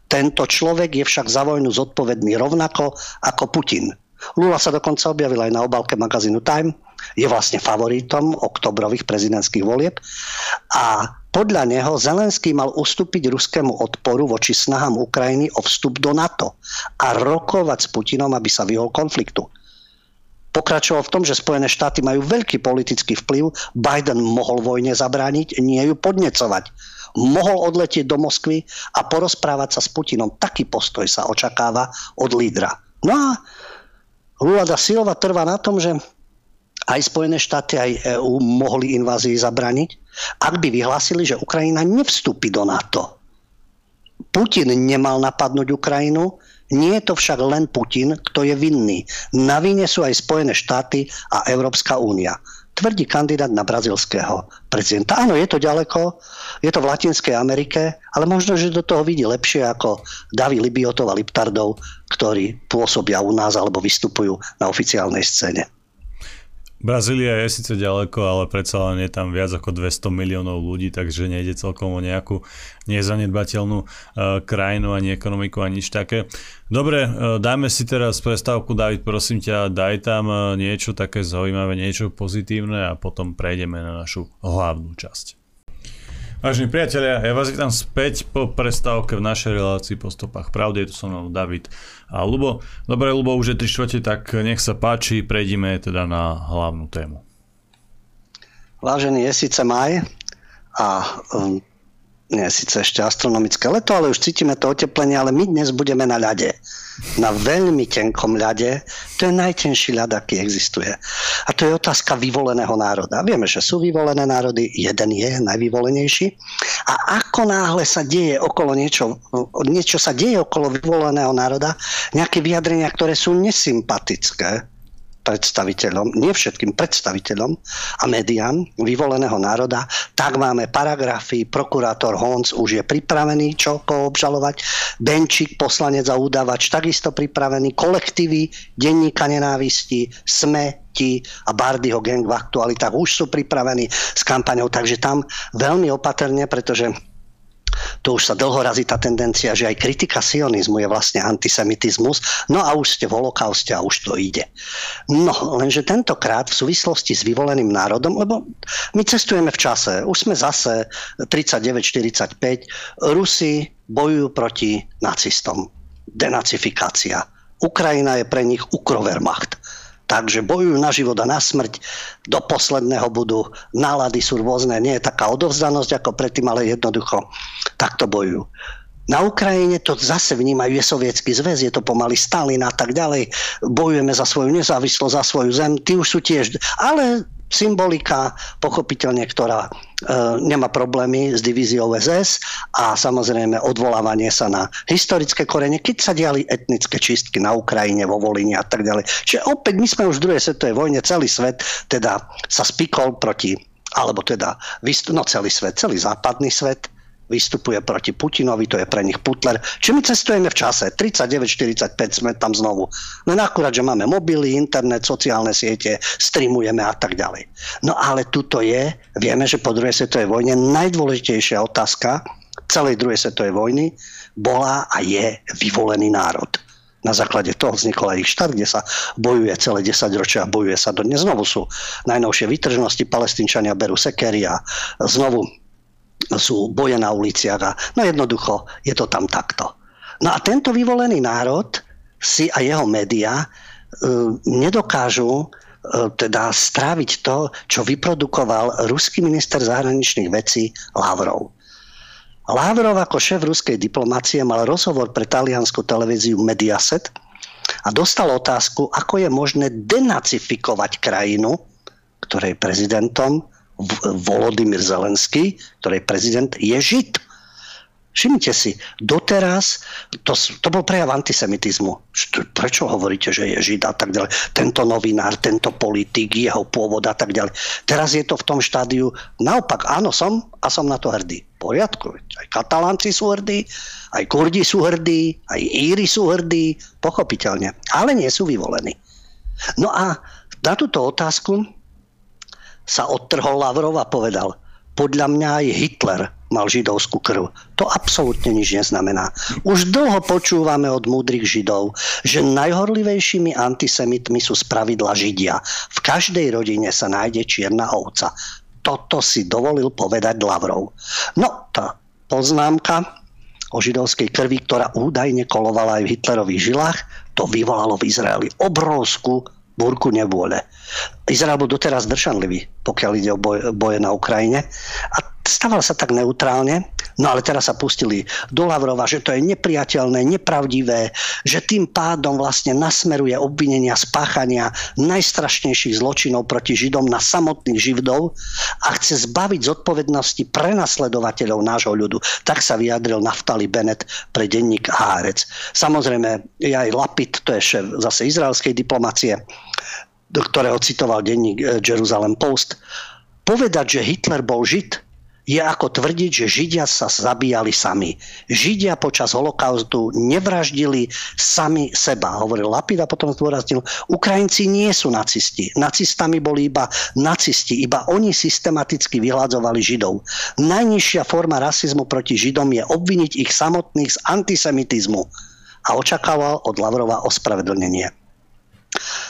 Tento človek je však za vojnu zodpovedný rovnako ako Putin. Lula sa dokonca objavila aj na obálke magazínu Time, je vlastne favoritom oktobrových prezidentských volieb a podľa neho Zelenský mal ustúpiť ruskému odporu voči snahám Ukrajiny o vstup do NATO a rokovať s Putinom, aby sa vyhol konfliktu. Pokračoval v tom, že Spojené štáty majú veľký politický vplyv, Biden mohol vojne zabrániť, nie ju podnecovať. Mohol odletieť do Moskvy a porozprávať sa s Putinom. Taký postoj sa očakáva od lídra. No a Lula da Silva trvá na tom, že aj Spojené štáty, aj EÚ mohli invázii zabraniť, ak by vyhlásili, že Ukrajina nevstúpi do NATO. Putin nemal napadnúť Ukrajinu, nie je to však len Putin, kto je vinný. Na vine sú aj Spojené štáty a Európska únia. Tvrdí kandidát na brazilského prezidenta. Áno, je to ďaleko, je to v Latinskej Amerike, ale možno, že do toho vidí lepšie ako Davy Libiotov a Liptardov, ktorí pôsobia u nás alebo vystupujú na oficiálnej scéne. Brazília je síce ďaleko, ale predsa len je tam viac ako 200 miliónov ľudí, takže nejde celkom o nejakú nezanedbateľnú uh, krajinu, ani ekonomiku, ani nič také. Dobre, uh, dajme si teraz prestávku, David, prosím ťa, daj tam uh, niečo také zaujímavé, niečo pozitívne a potom prejdeme na našu hlavnú časť. Vážení priatelia, ja vás vítam späť po prestávke v našej relácii po stopách pravdy. Je tu so mnou David a Lubo. Dobre, Lubo, už je 3 čtvrte, tak nech sa páči, prejdime teda na hlavnú tému. Vážený, je síce maj a um, nie síce ešte astronomické leto, ale už cítime to oteplenie, ale my dnes budeme na ľade. Na veľmi tenkom ľade. To je najtenší ľad, aký existuje. A to je otázka vyvoleného národa. Vieme, že sú vyvolené národy, jeden je najvyvolenejší. A ako náhle sa deje okolo niečo, niečo sa deje okolo vyvoleného národa, nejaké vyjadrenia, ktoré sú nesympatické, predstaviteľom, nie všetkým predstaviteľom a médiám vyvoleného národa, tak máme paragrafy, prokurátor Honc už je pripravený čo koho obžalovať, Benčík, poslanec a údavač, takisto pripravený, kolektívy, denníka nenávisti, SME, a Bardyho gang v aktualitách už sú pripravení s kampaňou, takže tam veľmi opatrne, pretože to už sa dlho razí tá tendencia, že aj kritika sionizmu je vlastne antisemitizmus. No a už ste v holokauste a už to ide. No, lenže tentokrát v súvislosti s vyvoleným národom, lebo my cestujeme v čase, už sme zase 39-45, Rusi bojujú proti nacistom. Denacifikácia. Ukrajina je pre nich ukrovermacht. Takže bojujú na život a na smrť. Do posledného budú. Nálady sú rôzne. Nie je taká odovzdanosť ako predtým, ale jednoducho takto bojujú. Na Ukrajine to zase vnímajú, je sovietský zväz, je to pomaly Stalin a tak ďalej. Bojujeme za svoju nezávislosť, za svoju zem. Tí už sú tiež... Ale symbolika, pochopiteľne, ktorá e, nemá problémy s divíziou SS a samozrejme odvolávanie sa na historické korene, keď sa diali etnické čistky na Ukrajine, vo Volíne a tak ďalej. Čiže opäť my sme už v druhej svetovej vojne, celý svet teda sa spikol proti, alebo teda, no celý svet, celý západný svet, vystupuje proti Putinovi, to je pre nich Putler. Či my cestujeme v čase, 39-45 sme tam znovu. Len akurát, že máme mobily, internet, sociálne siete, streamujeme a tak ďalej. No ale tuto je, vieme, že po druhej svetovej vojne najdôležitejšia otázka celej druhej svetovej vojny bola a je vyvolený národ. Na základe toho vznikol aj ich štát, kde sa bojuje celé 10 ročia a bojuje sa dodnes. Znovu sú najnovšie vytržnosti, palestínčania berú sekery a znovu sú boje na uliciach a no jednoducho je to tam takto. No a tento vyvolený národ si a jeho média e, nedokážu e, teda stráviť to, čo vyprodukoval ruský minister zahraničných vecí Lavrov. Lavrov ako šéf ruskej diplomácie mal rozhovor pre taliansku televíziu Mediaset a dostal otázku, ako je možné denacifikovať krajinu, ktorej prezidentom Volodymyr Zelenský, ktorej prezident je Žid. Všimnite si, doteraz to, to bol prejav antisemitizmu. Prečo hovoríte, že je žid a tak ďalej? Tento novinár, tento politik, jeho pôvod a tak ďalej. Teraz je to v tom štádiu, naopak, áno, som a som na to hrdý. V poriadku, aj katalánci sú hrdí, aj kurdi sú hrdí, aj íri sú hrdí, pochopiteľne, ale nie sú vyvolení. No a na túto otázku sa odtrhol Lavrov a povedal, podľa mňa aj Hitler mal židovskú krv. To absolútne nič neznamená. Už dlho počúvame od múdrych židov, že najhorlivejšími antisemitmi sú spravidla židia. V každej rodine sa nájde čierna ovca. Toto si dovolil povedať Lavrov. No, tá poznámka o židovskej krvi, ktorá údajne kolovala aj v Hitlerových žilách, to vyvolalo v Izraeli obrovskú búrku nevôle. Izrael bol doteraz dršanlivý, pokiaľ ide o boje, boje na Ukrajine. A stával sa tak neutrálne, no ale teraz sa pustili do Lavrova, že to je nepriateľné, nepravdivé, že tým pádom vlastne nasmeruje obvinenia spáchania najstrašnejších zločinov proti Židom na samotných Židov a chce zbaviť zodpovednosti prenasledovateľov nášho ľudu. Tak sa vyjadril Naftali Bennett pre denník Hárec. Samozrejme, aj Lapid, to je šéf zase izraelskej diplomácie, do ktorého citoval denník eh, Jerusalem Post. Povedať, že Hitler bol Žid, je ako tvrdiť, že Židia sa zabíjali sami. Židia počas holokaustu nevraždili sami seba, hovoril Lapid a potom zdôraznil, Ukrajinci nie sú nacisti. Nacistami boli iba nacisti, iba oni systematicky vyhľadzovali Židov. Najnižšia forma rasizmu proti Židom je obviniť ich samotných z antisemitizmu a očakával od Lavrova ospravedlnenie.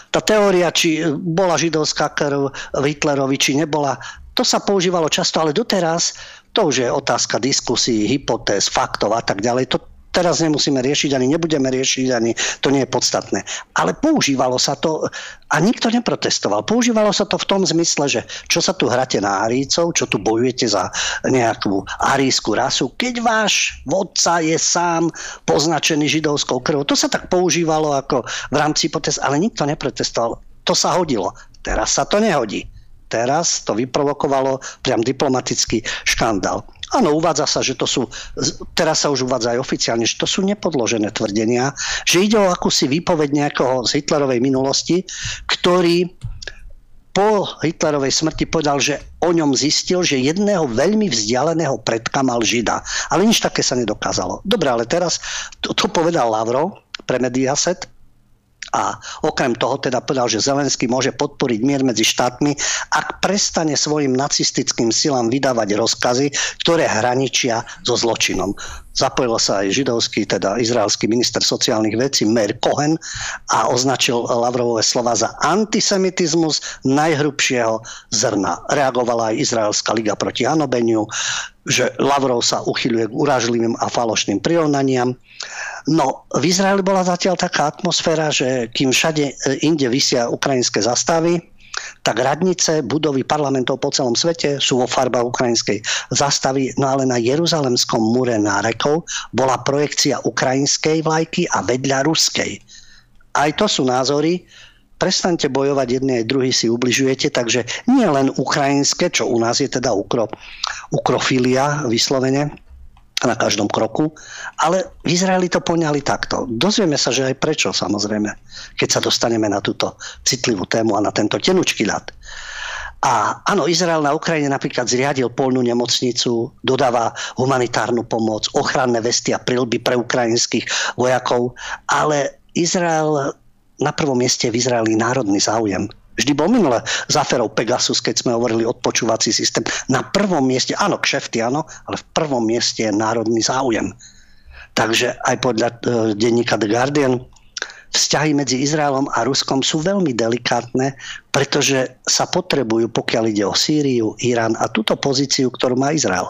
Tá teória, či bola židovská krv v Hitlerovi, či nebola, to sa používalo často, ale doteraz to už je otázka diskusí, hypotéz, faktov a tak ďalej. To teraz nemusíme riešiť, ani nebudeme riešiť, ani to nie je podstatné. Ale používalo sa to a nikto neprotestoval. Používalo sa to v tom zmysle, že čo sa tu hráte na Arícov, čo tu bojujete za nejakú arísku rasu, keď váš vodca je sám poznačený židovskou krvou. To sa tak používalo ako v rámci hypotéz, ale nikto neprotestoval. To sa hodilo. Teraz sa to nehodí teraz to vyprovokovalo priam diplomatický škandál. Áno, uvádza sa, že to sú, teraz sa už uvádza aj oficiálne, že to sú nepodložené tvrdenia, že ide o akúsi výpoveď nejakého z Hitlerovej minulosti, ktorý po Hitlerovej smrti povedal, že o ňom zistil, že jedného veľmi vzdialeného predka mal Žida. Ale nič také sa nedokázalo. Dobre, ale teraz to, to povedal Lavrov pre Mediaset, a okrem toho teda povedal, že Zelenský môže podporiť mier medzi štátmi, ak prestane svojim nacistickým silám vydávať rozkazy, ktoré hraničia so zločinom. Zapojil sa aj židovský, teda izraelský minister sociálnych vecí Meir Cohen a označil Lavrovové slova za antisemitizmus najhrubšieho zrna. Reagovala aj Izraelská liga proti hanobeniu, že Lavrov sa uchyľuje k uražlivým a falošným prirovnaniam. No, v Izraeli bola zatiaľ taká atmosféra, že kým všade inde vysia ukrajinské zastavy, tak radnice, budovy parlamentov po celom svete sú vo farbách ukrajinskej zastavy, no ale na Jeruzalemskom múre nárekov bola projekcia ukrajinskej vlajky a vedľa ruskej. Aj to sú názory, prestaňte bojovať, jedni aj druhý si ubližujete, takže nie len ukrajinské, čo u nás je teda ukro, ukrofilia vyslovene, na každom kroku, ale v Izraeli to poňali takto. Dozvieme sa, že aj prečo samozrejme, keď sa dostaneme na túto citlivú tému a na tento tenučký ľad. A áno, Izrael na Ukrajine napríklad zriadil polnú nemocnicu, dodáva humanitárnu pomoc, ochranné vesty a prilby pre ukrajinských vojakov, ale Izrael na prvom mieste v Izraeli národný záujem Vždy bol minule z aferou Pegasus, keď sme hovorili odpočúvací systém. Na prvom mieste, áno, kšefty, áno, ale v prvom mieste je národný záujem. Takže aj podľa uh, denníka The Guardian vzťahy medzi Izraelom a Ruskom sú veľmi delikátne, pretože sa potrebujú, pokiaľ ide o Sýriu, Irán a túto pozíciu, ktorú má Izrael.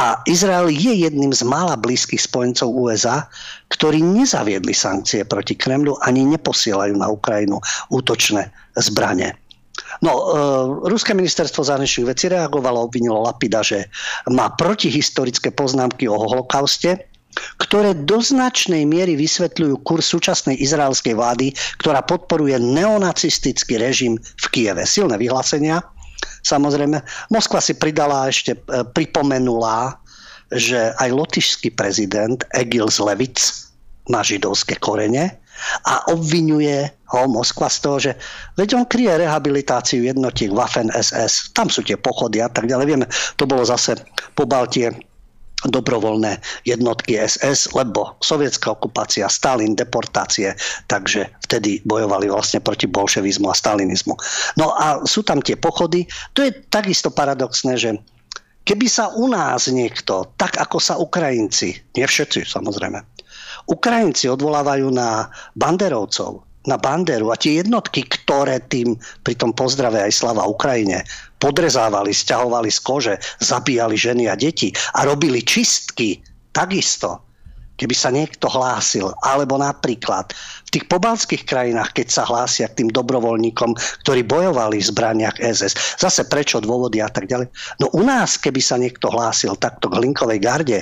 A Izrael je jedným z mála blízkych spojencov USA, ktorí nezaviedli sankcie proti Kremlu ani neposielajú na Ukrajinu útočné zbranie. No, e, Ruské ministerstvo zahraničných vecí reagovalo, obvinilo Lapida, že má protihistorické poznámky o holokauste, ktoré do značnej miery vysvetľujú kurz súčasnej izraelskej vlády, ktorá podporuje neonacistický režim v Kieve. Silné vyhlásenia. Samozrejme, Moskva si pridala ešte e, pripomenula, že aj lotišský prezident Egil Zlevic má židovské korene a obvinuje ho Moskva z toho, že veď on kryje rehabilitáciu jednotiek Waffen SS, tam sú tie pochody a tak ďalej. Vieme, to bolo zase po Baltie dobrovoľné jednotky SS, lebo sovietská okupácia, Stalin, deportácie, takže vtedy bojovali vlastne proti bolševizmu a stalinizmu. No a sú tam tie pochody. To je takisto paradoxné, že keby sa u nás niekto, tak ako sa Ukrajinci, nie všetci samozrejme, Ukrajinci odvolávajú na banderovcov, na banderu a tie jednotky, ktoré tým pri tom pozdrave aj slava Ukrajine podrezávali, stiahovali z kože, zabíjali ženy a deti a robili čistky takisto keby sa niekto hlásil, alebo napríklad v tých pobalských krajinách, keď sa hlásia k tým dobrovoľníkom, ktorí bojovali v zbraniach SS, zase prečo dôvody a tak ďalej. No u nás, keby sa niekto hlásil takto k Hlinkovej garde,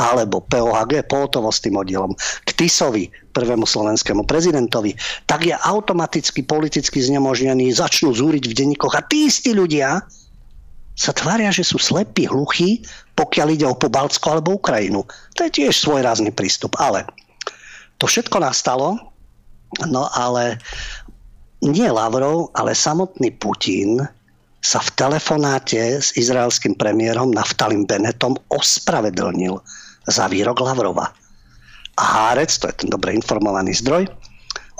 alebo POHG, pohotovostným oddielom, k Tisovi, prvému slovenskému prezidentovi, tak je automaticky politicky znemožnený, začnú zúriť v denníkoch a tí istí ľudia, sa tvária, že sú slepí, hluchí, pokiaľ ide o Pobaltsko alebo Ukrajinu. To je tiež svojrázny prístup. Ale to všetko nastalo, no ale nie Lavrov, ale samotný Putin sa v telefonáte s izraelským premiérom Naftalim Benetom ospravedlnil za výrok Lavrova. A Hárec, to je ten dobre informovaný zdroj,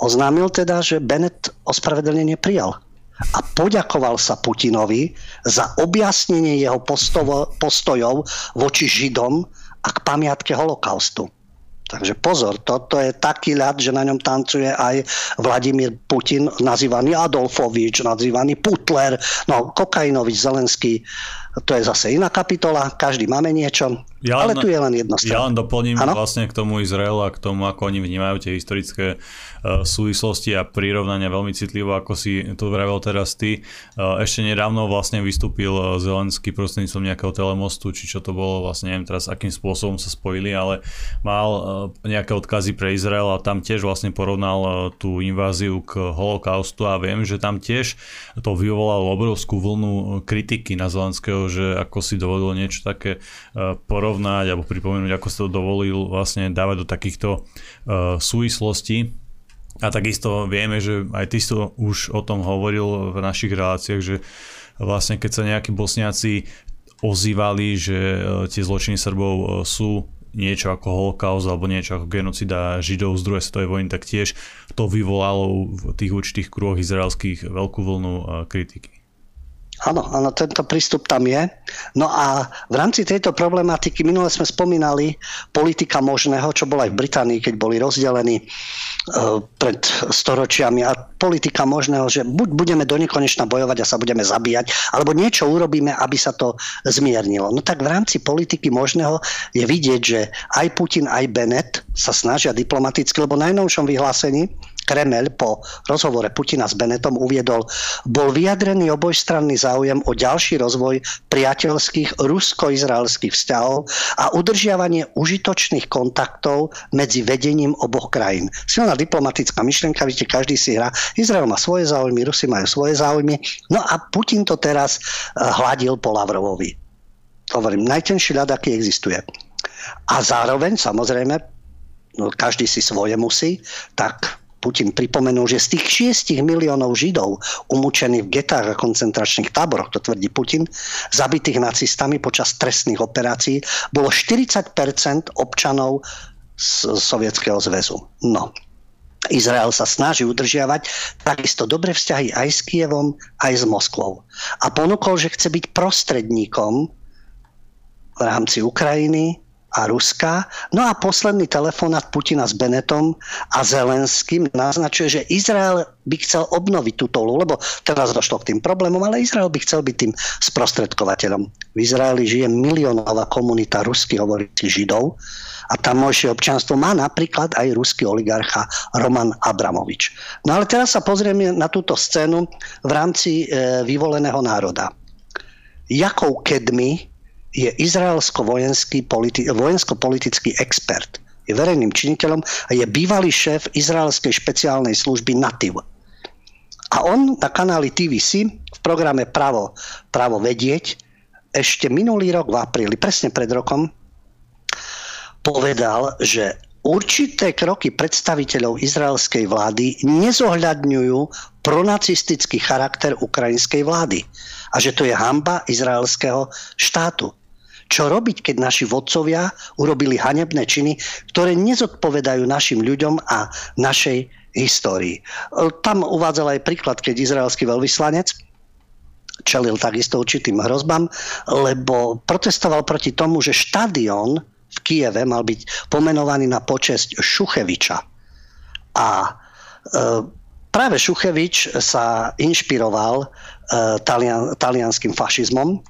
oznámil teda, že Bennett ospravedlnenie prijal a poďakoval sa Putinovi za objasnenie jeho postovo, postojov voči Židom a k pamiatke holokaustu. Takže pozor, toto je taký ľad, že na ňom tancuje aj Vladimír Putin, nazývaný Adolfovič, nazývaný Putler, no Kokainovič, Zelenský, to je zase iná kapitola, každý máme niečo. Ja len, Ale tu je len jedno Ja len doplním ano? vlastne k tomu Izraelu a k tomu, ako oni vnímajú tie historické súvislosti a prirovnania veľmi citlivo, ako si to vravel teraz ty. Uh, ešte nedávno vlastne vystúpil uh, Zelenský prostredníctvom nejakého telemostu, či čo to bolo, vlastne neviem teraz, akým spôsobom sa spojili, ale mal nejaké odkazy pre Izrael a tam tiež vlastne porovnal tú inváziu k holokaustu a viem, že tam tiež to vyvolalo obrovskú vlnu kritiky na Zelenského, že ako si dovolil niečo také porovnať alebo pripomenúť, ako sa to dovolil vlastne dávať do takýchto súvislostí. A takisto vieme, že aj ty si to už o tom hovoril v našich reláciách, že vlastne keď sa nejakí bosniaci ozývali, že uh, tie zločiny Srbov uh, sú niečo ako holokaust alebo niečo ako genocida Židov z druhej svetovej vojny, tak tiež to vyvolalo v tých určitých kruhoch izraelských veľkú vlnu kritiky. Áno, áno, tento prístup tam je. No a v rámci tejto problematiky minule sme spomínali politika možného, čo bola aj v Británii, keď boli rozdelení e, pred storočiami a politika možného, že buď budeme do nekonečna bojovať a sa budeme zabíjať, alebo niečo urobíme, aby sa to zmiernilo. No tak v rámci politiky možného je vidieť, že aj Putin, aj Bennett sa snažia diplomaticky, lebo najnovšom vyhlásení Kremel po rozhovore Putina s Benetom uviedol, bol vyjadrený obojstranný záujem o ďalší rozvoj priateľských rusko-izraelských vzťahov a udržiavanie užitočných kontaktov medzi vedením oboch krajín. Silná diplomatická myšlienka, vidíte, každý si hrá. Izrael má svoje záujmy, Rusi majú svoje záujmy. No a Putin to teraz eh, hladil po Lavrovovi. Hovorím, najtenší ľad, aký existuje. A zároveň, samozrejme, no, každý si svoje musí, tak Putin pripomenul, že z tých 6 miliónov Židov umúčených v getách a koncentračných táboroch, to tvrdí Putin, zabitých nacistami počas trestných operácií, bolo 40 občanov z Sovietskeho zväzu. No, Izrael sa snaží udržiavať takisto dobré vzťahy aj s Kievom, aj s Moskvou. A ponúkol, že chce byť prostredníkom v rámci Ukrajiny a Ruska. No a posledný telefonát Putina s Benetom a Zelenským naznačuje, že Izrael by chcel obnoviť túto úlohu, lebo teraz došlo k tým problémom, ale Izrael by chcel byť tým sprostredkovateľom. V Izraeli žije miliónová komunita ruských hovoricích Židov a tamojšie občanstvo má napríklad aj ruský oligarcha Roman Abramovič. No ale teraz sa pozrieme na túto scénu v rámci e, vyvoleného národa. Jakou Kedmi je izraelsko-vojenský politi- vojensko-politický expert. Je verejným činiteľom a je bývalý šéf izraelskej špeciálnej služby NATIV. A on na kanáli TVC v programe Pravo, Pravo vedieť ešte minulý rok v apríli, presne pred rokom, povedal, že určité kroky predstaviteľov izraelskej vlády nezohľadňujú pronacistický charakter ukrajinskej vlády a že to je hamba izraelského štátu. Čo robiť, keď naši vodcovia urobili hanebné činy, ktoré nezodpovedajú našim ľuďom a našej histórii. Tam uvádzal aj príklad, keď izraelský veľvyslanec čelil takisto určitým hrozbám, lebo protestoval proti tomu, že štadión v Kieve mal byť pomenovaný na počesť Šucheviča. A e, práve Šuchevič sa inšpiroval e, talian, talianským fašizmom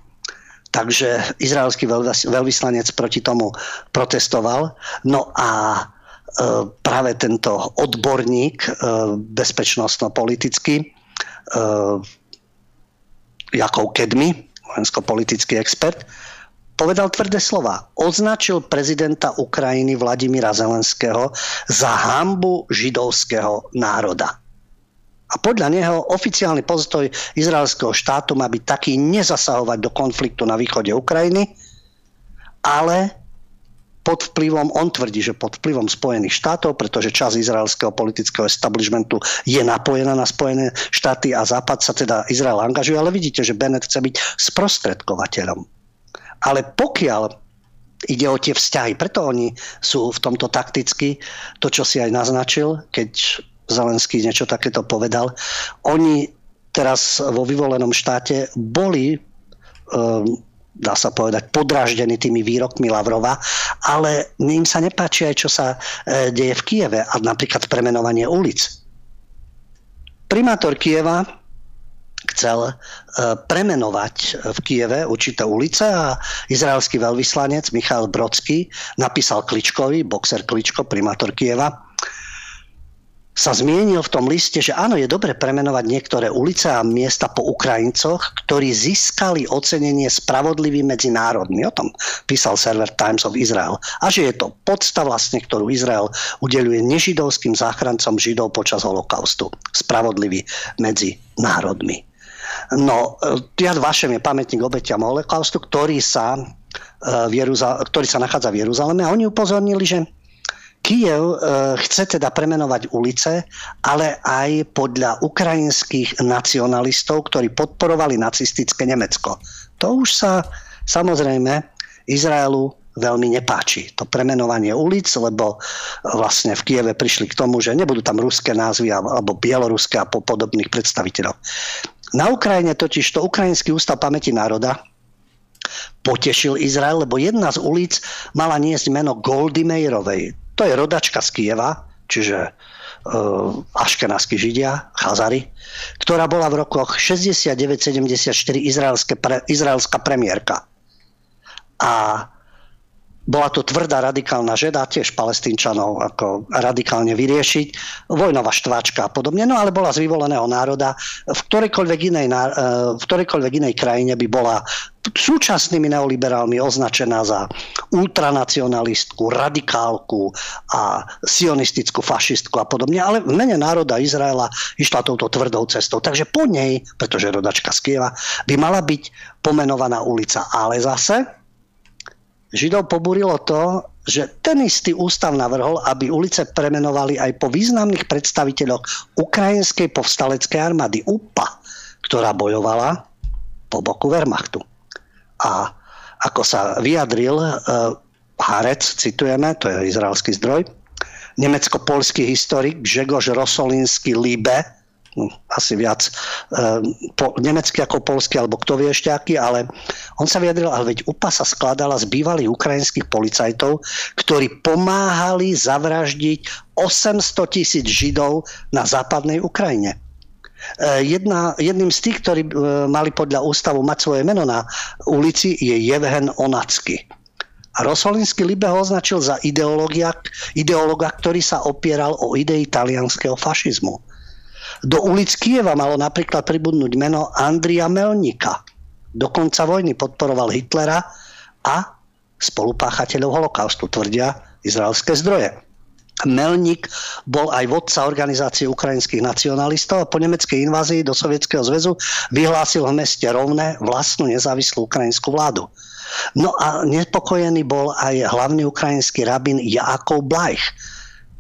Takže izraelský veľvyslanec proti tomu protestoval. No a e, práve tento odborník e, bezpečnostno-politický e, Jakov Kedmi, vojensko-politický expert, povedal tvrdé slova. Označil prezidenta Ukrajiny Vladimíra Zelenského za hambu židovského národa. A podľa neho oficiálny postoj izraelského štátu má byť taký nezasahovať do konfliktu na východe Ukrajiny, ale pod vplyvom, on tvrdí, že pod vplyvom Spojených štátov, pretože čas izraelského politického establishmentu je napojená na Spojené štáty a Západ sa teda Izrael angažuje, ale vidíte, že Bennett chce byť sprostredkovateľom. Ale pokiaľ ide o tie vzťahy, preto oni sú v tomto takticky, to, čo si aj naznačil, keď Zelenský niečo takéto povedal. Oni teraz vo vyvolenom štáte boli um, dá sa povedať, podráždení tými výrokmi Lavrova, ale im sa nepáči aj, čo sa e, deje v Kieve a napríklad premenovanie ulic. Primátor Kieva chcel e, premenovať v Kieve určité ulice a izraelský veľvyslanec Michal Brodský napísal Kličkovi, boxer Kličko, primátor Kieva, sa zmienil v tom liste, že áno, je dobre premenovať niektoré ulice a miesta po Ukrajincoch, ktorí získali ocenenie spravodlivý medzi národmi. O tom písal server Times of Israel. A že je to podsta vlastne, ktorú Izrael udeluje nežidovským záchrancom Židov počas holokaustu. Spravodlivý medzi národmi. No, Tiad Vašem je pamätník obetiam holokaustu, ktorý sa, Jeruzal- ktorý sa nachádza v Jeruzaleme a oni upozornili, že Kiev e, chce teda premenovať ulice, ale aj podľa ukrajinských nacionalistov, ktorí podporovali nacistické Nemecko. To už sa samozrejme Izraelu veľmi nepáči. To premenovanie ulic, lebo vlastne v Kieve prišli k tomu, že nebudú tam ruské názvy alebo bieloruské a podobných predstaviteľov. Na Ukrajine totiž to Ukrajinský ústav pamäti národa potešil Izrael, lebo jedna z ulic mala niesť meno Goldy Meirovej. To je rodačka z Kieva, čiže uh, aškenánsky židia, chazary, ktorá bola v rokoch 69-74 pre, izraelská premiérka. A bola to tvrdá radikálna žeda, tiež palestínčanov ako radikálne vyriešiť, vojnová štváčka a podobne, no ale bola z vyvoleného národa. V ktorejkoľvek inej, e, v ktorejkoľvek inej krajine by bola súčasnými neoliberálmi označená za ultranacionalistku, radikálku a sionistickú fašistku a podobne, ale v mene národa Izraela išla touto tvrdou cestou. Takže po nej, pretože rodačka z Kieva, by mala byť pomenovaná ulica. Ale zase Židov pobúrilo to, že ten istý ústav navrhol, aby ulice premenovali aj po významných predstaviteľoch ukrajinskej povstaleckej armády UPA, ktorá bojovala po boku Wehrmachtu. A ako sa vyjadril uh, Harec, citujeme, to je izraelský zdroj, nemecko-polský historik Žegož Rosolinsky Libe hm, asi viac e, po, nemecký ako polský, alebo kto vie ešte aký, ale on sa vyjadril, ale veď UPA sa skladala z bývalých ukrajinských policajtov, ktorí pomáhali zavraždiť 800 tisíc Židov na západnej Ukrajine. E, jedna, jedným z tých, ktorí e, mali podľa ústavu mať svoje meno na ulici, je Jevhen Onacky. A Libe ho označil za ideologa, ideologa, ktorý sa opieral o idei talianského fašizmu. Do ulic Kieva malo napríklad pribudnúť meno Andria Melnika. Do konca vojny podporoval Hitlera a spolupáchateľov holokaustu, tvrdia izraelské zdroje. Melnik bol aj vodca organizácie ukrajinských nacionalistov a po nemeckej invázii do Sovietskeho zväzu vyhlásil v meste Rovné vlastnú nezávislú ukrajinskú vládu. No a nepokojený bol aj hlavný ukrajinský rabín Jakov Blajch,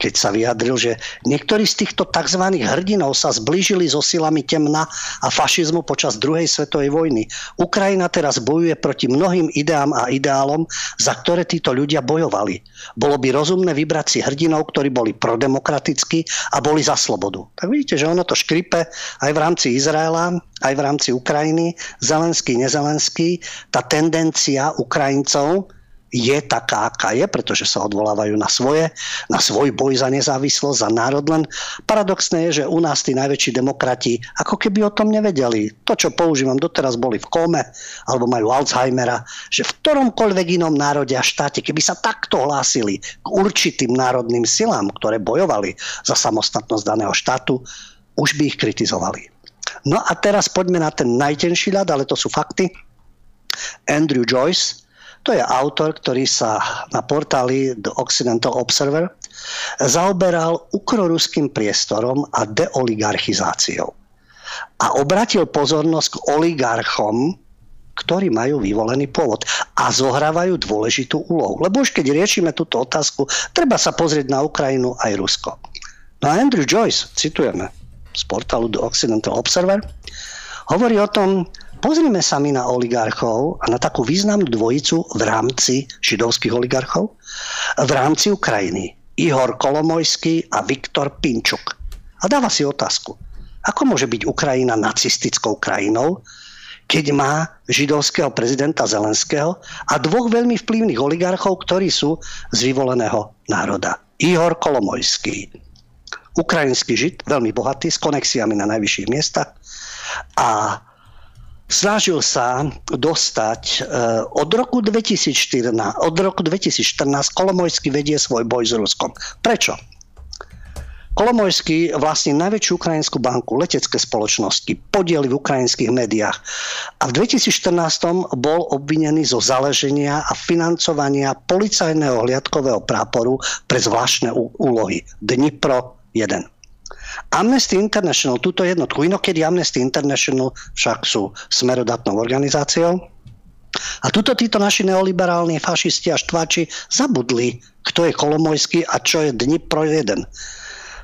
keď sa vyjadril, že niektorí z týchto tzv. hrdinov sa zblížili so silami temna a fašizmu počas druhej svetovej vojny. Ukrajina teraz bojuje proti mnohým ideám a ideálom, za ktoré títo ľudia bojovali. Bolo by rozumné vybrať si hrdinov, ktorí boli prodemokratickí a boli za slobodu. Tak vidíte, že ono to škripe aj v rámci Izraela, aj v rámci Ukrajiny, Zelenský, nezelenský, tá tendencia Ukrajincov, je taká, aká je, pretože sa odvolávajú na svoje, na svoj boj za nezávislosť, za národ. Len paradoxné je, že u nás tí najväčší demokrati ako keby o tom nevedeli. To, čo používam, doteraz boli v kome alebo majú Alzheimera, že v ktoromkoľvek inom národe a štáte, keby sa takto hlásili k určitým národným silám, ktoré bojovali za samostatnosť daného štátu, už by ich kritizovali. No a teraz poďme na ten najtenší ľad, ale to sú fakty. Andrew Joyce, to je autor, ktorý sa na portáli The Occidental Observer zaoberal ukroruským priestorom a deoligarchizáciou. A obratil pozornosť k oligarchom, ktorí majú vyvolený pôvod a zohrávajú dôležitú úlohu. Lebo už keď riešime túto otázku, treba sa pozrieť na Ukrajinu aj Rusko. No a Andrew Joyce, citujeme z portálu The Occidental Observer, hovorí o tom, Pozrime sa my na oligarchov a na takú významnú dvojicu v rámci židovských oligarchov, v rámci Ukrajiny. Ihor Kolomojský a Viktor Pinčuk. A dáva si otázku, ako môže byť Ukrajina nacistickou krajinou, keď má židovského prezidenta Zelenského a dvoch veľmi vplyvných oligarchov, ktorí sú z vyvoleného národa. Ihor Kolomojský, ukrajinský žid, veľmi bohatý, s konexiami na najvyšších miestach a snažil sa dostať eh, od roku 2014, od roku 2014 Kolomojský vedie svoj boj s Ruskom. Prečo? Kolomojský vlastní najväčšiu ukrajinskú banku, letecké spoločnosti, podiely v ukrajinských médiách. A v 2014 bol obvinený zo zaleženia a financovania policajného hliadkového práporu pre zvláštne úlohy. Dnipro 1. Amnesty International, túto jednotku, inokedy Amnesty International však sú smerodatnou organizáciou, a tuto títo naši neoliberálni fašisti a štváči zabudli, kto je Kolomojský a čo je Dnipro 1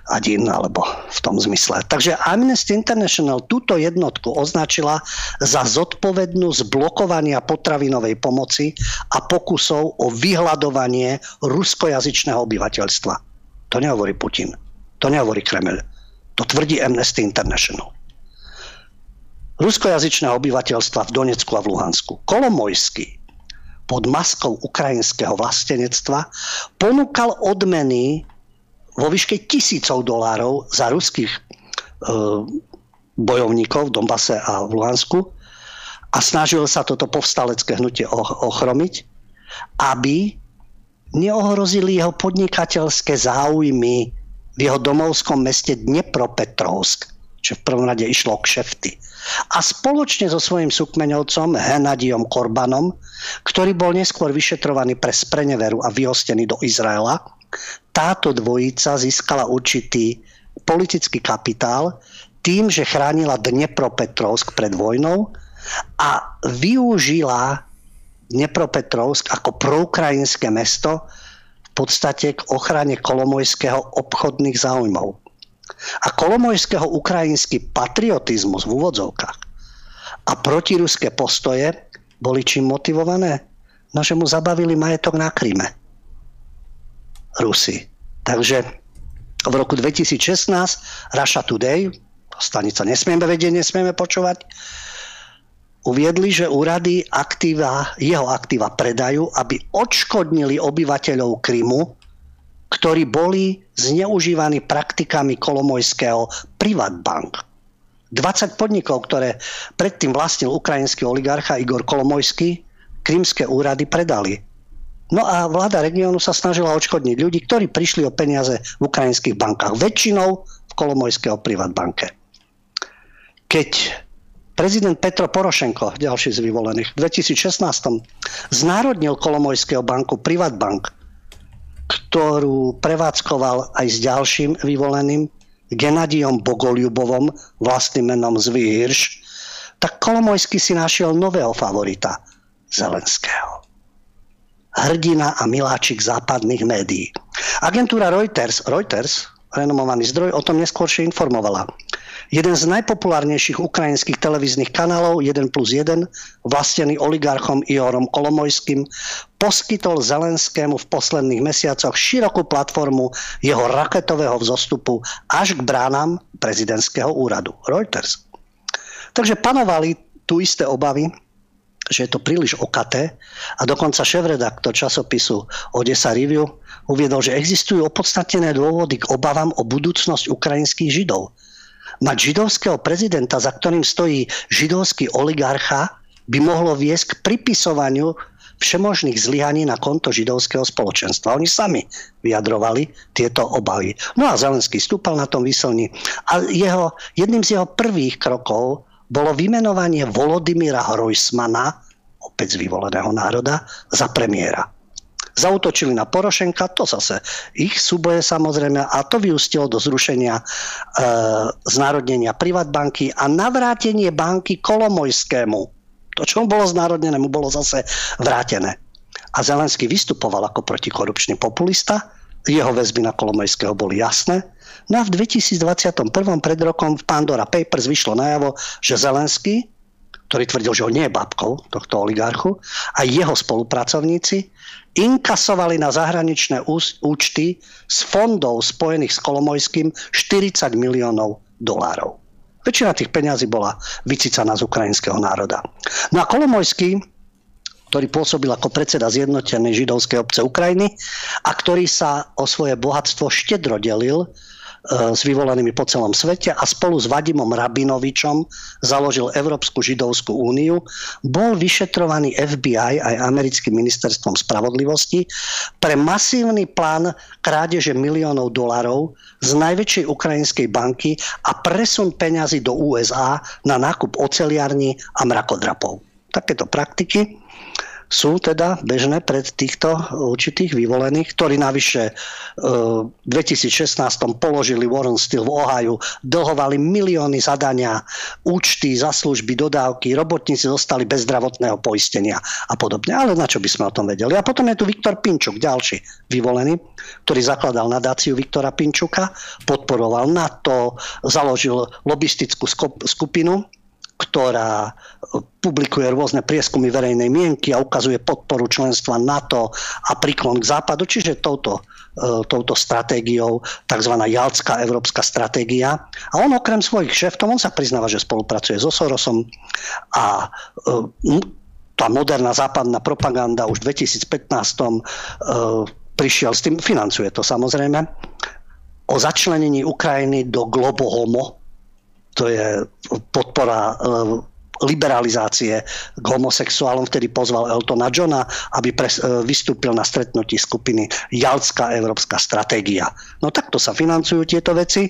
Adin, alebo v tom zmysle. Takže Amnesty International túto jednotku označila za zodpovednú zblokovania potravinovej pomoci a pokusov o vyhľadovanie ruskojazyčného obyvateľstva. To nehovorí Putin. To nehovorí Kreml. To tvrdí Amnesty International. Ruskojazyčné obyvateľstva v Donecku a v Luhansku. Kolomojský pod maskou ukrajinského vlastenectva ponúkal odmeny vo výške tisícov dolárov za ruských e, bojovníkov v Donbase a v Luhansku a snažil sa toto povstalecké hnutie ochromiť, aby neohrozili jeho podnikateľské záujmy v jeho domovskom meste Dnepropetrovsk, čo v prvom rade išlo k šefty. A spoločne so svojím súkmeňovcom Henadiom Korbanom, ktorý bol neskôr vyšetrovaný pre spreneveru a vyhostený do Izraela, táto dvojica získala určitý politický kapitál tým, že chránila Dnepropetrovsk pred vojnou a využila Dnepropetrovsk ako proukrajinské mesto podstate k ochrane kolomojského obchodných záujmov. A kolomojského ukrajinský patriotizmus v úvodzovkách a protiruské postoje boli čím motivované? No, že mu zabavili majetok na Kryme. Rusi. Takže v roku 2016 Russia Today, stanica nesmieme vedieť, nesmieme počúvať, uviedli, že úrady aktíva, jeho aktíva predajú, aby odškodnili obyvateľov Krymu, ktorí boli zneužívaní praktikami kolomojského Privatbank. 20 podnikov, ktoré predtým vlastnil ukrajinský oligarcha Igor Kolomojský, krymské úrady predali. No a vláda regiónu sa snažila odškodniť ľudí, ktorí prišli o peniaze v ukrajinských bankách. Väčšinou v Kolomojského privatbanke. Keď prezident Petro Porošenko, ďalší z vyvolených, v 2016 znárodnil Kolomojského banku Privatbank, ktorú prevádzkoval aj s ďalším vyvoleným, Genadiom Bogoljubovom, vlastným menom Zvý Hirš, tak Kolomojský si našiel nového favorita, Zelenského hrdina a miláčik západných médií. Agentúra Reuters, Reuters, renomovaný zdroj, o tom neskôršie informovala. Jeden z najpopulárnejších ukrajinských televíznych kanálov 1 plus 1, vlastený oligarchom Iorom Kolomojským, poskytol Zelenskému v posledných mesiacoch širokú platformu jeho raketového vzostupu až k bránam prezidentského úradu. Reuters. Takže panovali tu isté obavy, že je to príliš okaté a dokonca šéf-redaktor časopisu Odessa Review uviedol, že existujú opodstatnené dôvody k obavám o budúcnosť ukrajinských židov. Mať židovského prezidenta, za ktorým stojí židovský oligarcha, by mohlo viesť k pripisovaniu všemožných zlyhaní na konto židovského spoločenstva. Oni sami vyjadrovali tieto obavy. No a Zelenský stúpal na tom výselni a jeho, jedným z jeho prvých krokov bolo vymenovanie Volodymyra Hrojsmana, opäť z vyvoleného národa, za premiéra. Zautočili na Porošenka, to zase ich súboje samozrejme a to vyústilo do zrušenia e, znárodnenia Privatbanky a navrátenie banky Kolomojskému. To, čo mu bolo znárodnené, mu bolo zase vrátené. A Zelenský vystupoval ako protikorupčný populista, jeho väzby na Kolomojského boli jasné, No a v 2021 pred rokom v Pandora Papers vyšlo najavo, že Zelenský, ktorý tvrdil, že on nie je babkou tohto oligarchu, a jeho spolupracovníci inkasovali na zahraničné účty z fondov spojených s Kolomojským 40 miliónov dolárov. Väčšina tých peňazí bola vycicaná z ukrajinského národa. No a Kolomojský, ktorý pôsobil ako predseda zjednotenej židovskej obce Ukrajiny a ktorý sa o svoje bohatstvo štedro delil s vyvolenými po celom svete a spolu s Vadimom Rabinovičom založil Európsku židovskú úniu, bol vyšetrovaný FBI aj americkým ministerstvom spravodlivosti pre masívny plán krádeže miliónov dolarov z najväčšej ukrajinskej banky a presun peňazí do USA na nákup oceliarní a mrakodrapov. Takéto praktiky sú teda bežné pred týchto určitých vyvolených, ktorí navyše e, v 2016 položili Warren Steel v Ohio, dlhovali milióny zadania, účty za služby, dodávky, robotníci zostali bez zdravotného poistenia a podobne. Ale na čo by sme o tom vedeli? A potom je tu Viktor Pinčuk, ďalší vyvolený, ktorý zakladal nadáciu Viktora Pinčuka, podporoval NATO, založil lobistickú skupinu ktorá e, publikuje rôzne prieskumy verejnej mienky a ukazuje podporu členstva NATO a príklon k západu, čiže touto, e, touto stratégiou, tzv. jalská európska stratégia. A on okrem svojich šéftov, on sa priznáva, že spolupracuje so Sorosom a e, tá moderná západná propaganda už v 2015 prišiel s tým, financuje to samozrejme, o začlenení Ukrajiny do Globohomo, to je podpora eh, liberalizácie k homosexuálom, vtedy pozval Eltona Johna, aby pres, eh, vystúpil na stretnutí skupiny Jalská európska stratégia. No takto sa financujú tieto veci.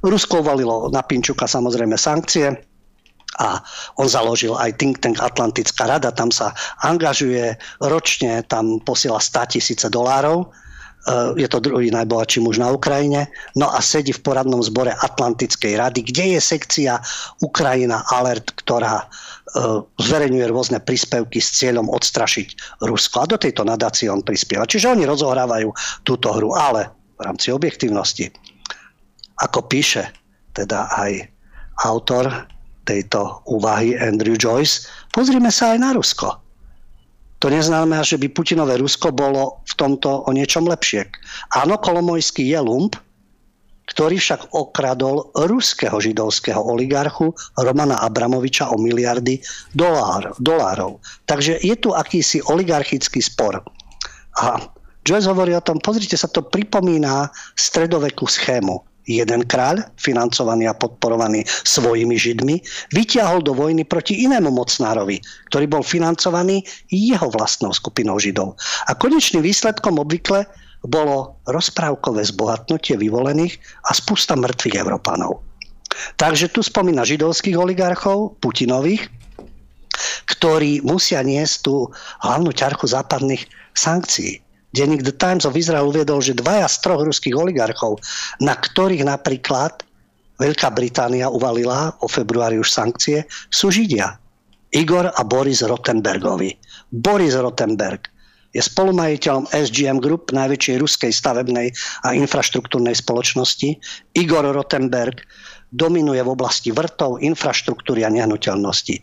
Rusko uvalilo na Pinčuka samozrejme sankcie, a on založil aj think tank Atlantická rada, tam sa angažuje ročne, tam posiela 100 tisíce dolárov je to druhý najbohatší muž na Ukrajine, no a sedí v poradnom zbore Atlantickej rady, kde je sekcia Ukrajina Alert, ktorá eh, zverejňuje rôzne príspevky s cieľom odstrašiť Rusko. A do tejto nadácie on prispieva. Čiže oni rozohrávajú túto hru, ale v rámci objektivnosti, ako píše teda aj autor tejto úvahy Andrew Joyce, pozrime sa aj na Rusko to neznamená, že by Putinové Rusko bolo v tomto o niečom lepšie. Áno, Kolomojský je lump, ktorý však okradol ruského židovského oligarchu Romana Abramoviča o miliardy dolár, dolárov. Takže je tu akýsi oligarchický spor. A Joyce hovorí o tom, pozrite sa, to pripomína stredovekú schému. Jeden kráľ, financovaný a podporovaný svojimi židmi, vyťahol do vojny proti inému mocnárovi, ktorý bol financovaný jeho vlastnou skupinou židov. A konečným výsledkom obvykle bolo rozprávkové zbohatnutie vyvolených a spústa mŕtvych Európanov. Takže tu spomína židovských oligarchov, Putinových, ktorí musia niesť tú hlavnú ťarchu západných sankcií. Denník The Times of Israel uviedol, že dvaja z troch ruských oligarchov, na ktorých napríklad Veľká Británia uvalila o februári už sankcie, sú Židia. Igor a Boris Rottenbergovi. Boris Rottenberg je spolumajiteľom SGM Group, najväčšej ruskej stavebnej a infraštruktúrnej spoločnosti. Igor Rottenberg dominuje v oblasti vrtov, infraštruktúry a nehnuteľnosti.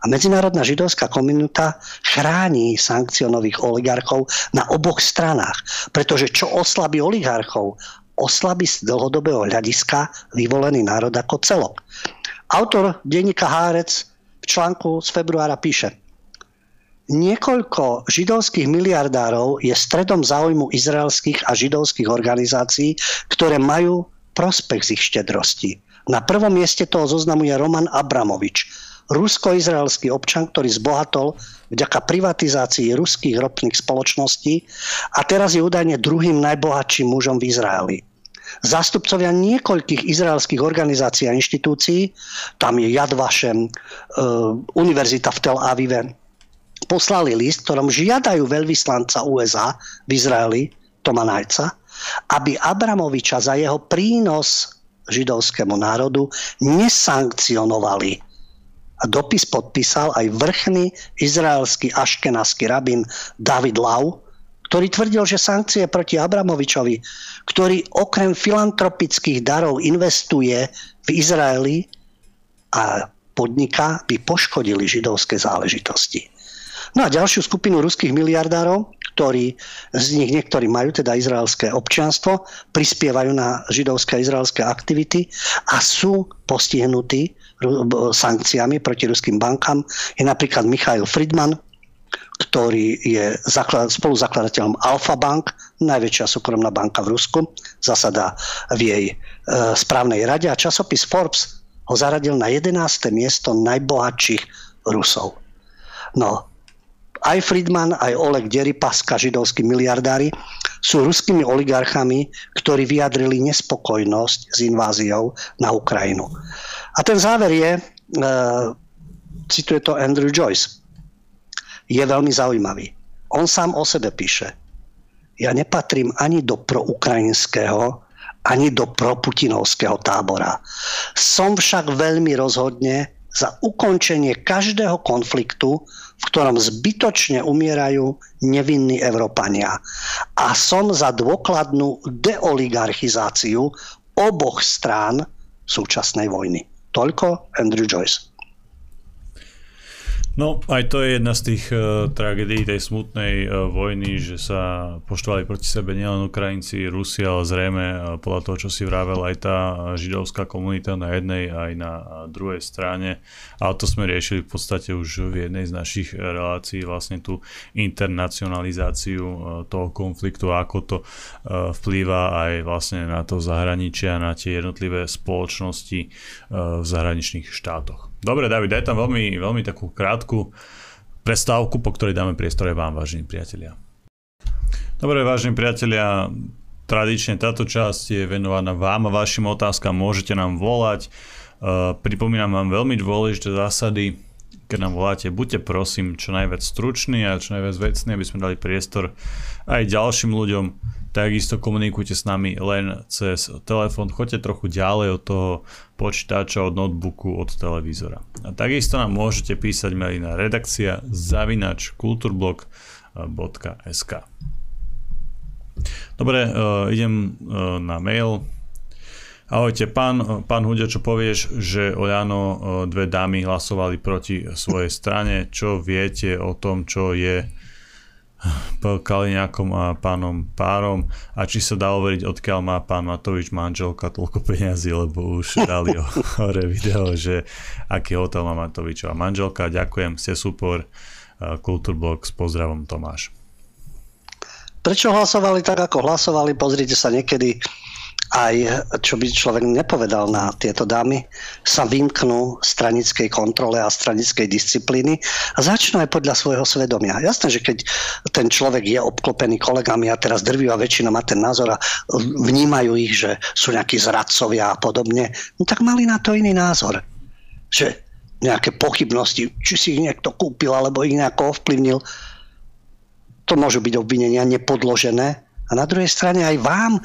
A medzinárodná židovská komunita chráni sankcionových oligarchov na oboch stranách. Pretože čo oslabí oligarchov, oslabí z dlhodobého hľadiska vyvolený národ ako celok. Autor denníka Hárec v článku z februára píše – Niekoľko židovských miliardárov je stredom záujmu izraelských a židovských organizácií, ktoré majú prospech z ich štedrosti. Na prvom mieste toho zoznamu je Roman Abramovič, rusko-izraelský občan, ktorý zbohatol vďaka privatizácii ruských ropných spoločností a teraz je údajne druhým najbohatším mužom v Izraeli. Zástupcovia niekoľkých izraelských organizácií a inštitúcií, tam je Yad Vashem, e, Univerzita v Tel Avive, poslali list, ktorom žiadajú veľvyslanca USA v Izraeli, Toma Najca, aby Abramoviča za jeho prínos židovskému národu nesankcionovali. A dopis podpísal aj vrchný izraelský aškenasky rabin David Lau, ktorý tvrdil, že sankcie proti Abramovičovi, ktorý okrem filantropických darov investuje v Izraeli a podniká, by poškodili židovské záležitosti. No a ďalšiu skupinu ruských miliardárov, ktorí z nich niektorí majú teda izraelské občianstvo, prispievajú na židovské a izraelské aktivity a sú postihnutí sankciami proti ruským bankám. Je napríklad Michail Friedman, ktorý je spoluzakladateľom Alfa Bank, najväčšia súkromná banka v Rusku, zasada v jej e, správnej rade a časopis Forbes ho zaradil na 11. miesto najbohatších Rusov. No, aj Friedman, aj Oleg Deripaska, židovskí miliardári, sú ruskými oligarchami, ktorí vyjadrili nespokojnosť s inváziou na Ukrajinu. A ten záver je, e, cituje to Andrew Joyce, je veľmi zaujímavý. On sám o sebe píše, ja nepatrím ani do proukrajinského, ani do proputinovského tábora. Som však veľmi rozhodne za ukončenie každého konfliktu, v ktorom zbytočne umierajú nevinní Európania. A som za dôkladnú deoligarchizáciu oboch strán súčasnej vojny. Toľko Andrew Joyce. No, aj to je jedna z tých uh, tragédií tej smutnej uh, vojny, že sa poštovali proti sebe nielen Ukrajinci, Rusi, ale zrejme uh, podľa toho, čo si vravel, aj tá židovská komunita na jednej aj na uh, druhej strane. A to sme riešili v podstate už v jednej z našich relácií, vlastne tú internacionalizáciu toho konfliktu, ako to vplýva aj vlastne na to zahraničia, na tie jednotlivé spoločnosti v zahraničných štátoch. Dobre, David, daj tam veľmi, veľmi takú krátku prestávku, po ktorej dáme priestor aj vám, vážení priatelia. Dobre, vážení priatelia, tradične táto časť je venovaná vám a vašim otázkam, môžete nám volať. Uh, pripomínam vám veľmi dôležité zásady, keď nám voláte, buďte prosím čo najviac struční a čo najviac vecní, aby sme dali priestor aj ďalším ľuďom Takisto komunikujte s nami len cez telefón, choďte trochu ďalej od toho počítača, od notebooku, od televízora. A takisto nám môžete písať maily na redakcia zavinač kulturblog.sk Dobre, uh, idem uh, na mail. Ahojte, pán, pán Hudia, čo povieš, že uh, dve dámy hlasovali proti svojej strane? Čo viete o tom, čo je Kaliňákom a pánom Párom a či sa dá overiť, odkiaľ má pán Matovič manželka toľko peniazy, lebo už dali hore video, že aký hotel má Matovičová manželka. Ďakujem, ste super. Kultúrblok s pozdravom Tomáš. Prečo hlasovali tak, ako hlasovali? Pozrite sa niekedy aj, čo by človek nepovedal na tieto dámy, sa vymknú stranickej kontrole a stranickej disciplíny a začnú aj podľa svojho svedomia. Jasné, že keď ten človek je obklopený kolegami a teraz drvivá väčšina má ten názor a vnímajú ich, že sú nejakí zradcovia a podobne, no tak mali na to iný názor. Že nejaké pochybnosti, či si ich niekto kúpil alebo ich nejako ovplyvnil, to môžu byť obvinenia nepodložené, a na druhej strane aj vám,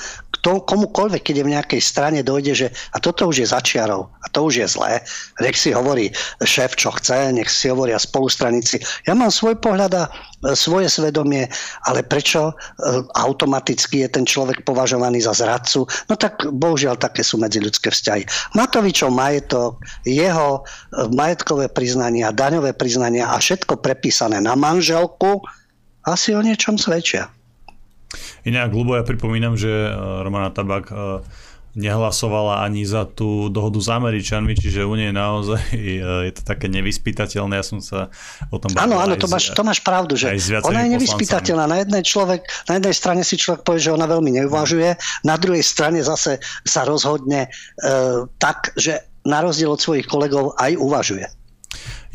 kto, komukoľvek, keď je v nejakej strane, dojde, že a toto už je začiarov a to už je zlé. Nech si hovorí šéf, čo chce, nech si hovoria spolustranici. Ja mám svoj pohľad a e, svoje svedomie, ale prečo e, automaticky je ten človek považovaný za zradcu? No tak bohužiaľ také sú medziľudské vzťahy. Matovičov majetok, jeho e, majetkové priznania, daňové priznania a všetko prepísané na manželku asi o niečom svedčia. Inak, Lubo, ja pripomínam, že e, Romana Tabak e, nehlasovala ani za tú dohodu s Američanmi, čiže u nej naozaj e, je to také nevyspytateľné. Ja som sa o tom Áno, áno, to máš, to máš pravdu, že ona je nevyspytateľná. Na jednej, človek, na jednej strane si človek povie, že ona veľmi neuvažuje, na druhej strane zase sa rozhodne e, tak, že na rozdiel od svojich kolegov aj uvažuje.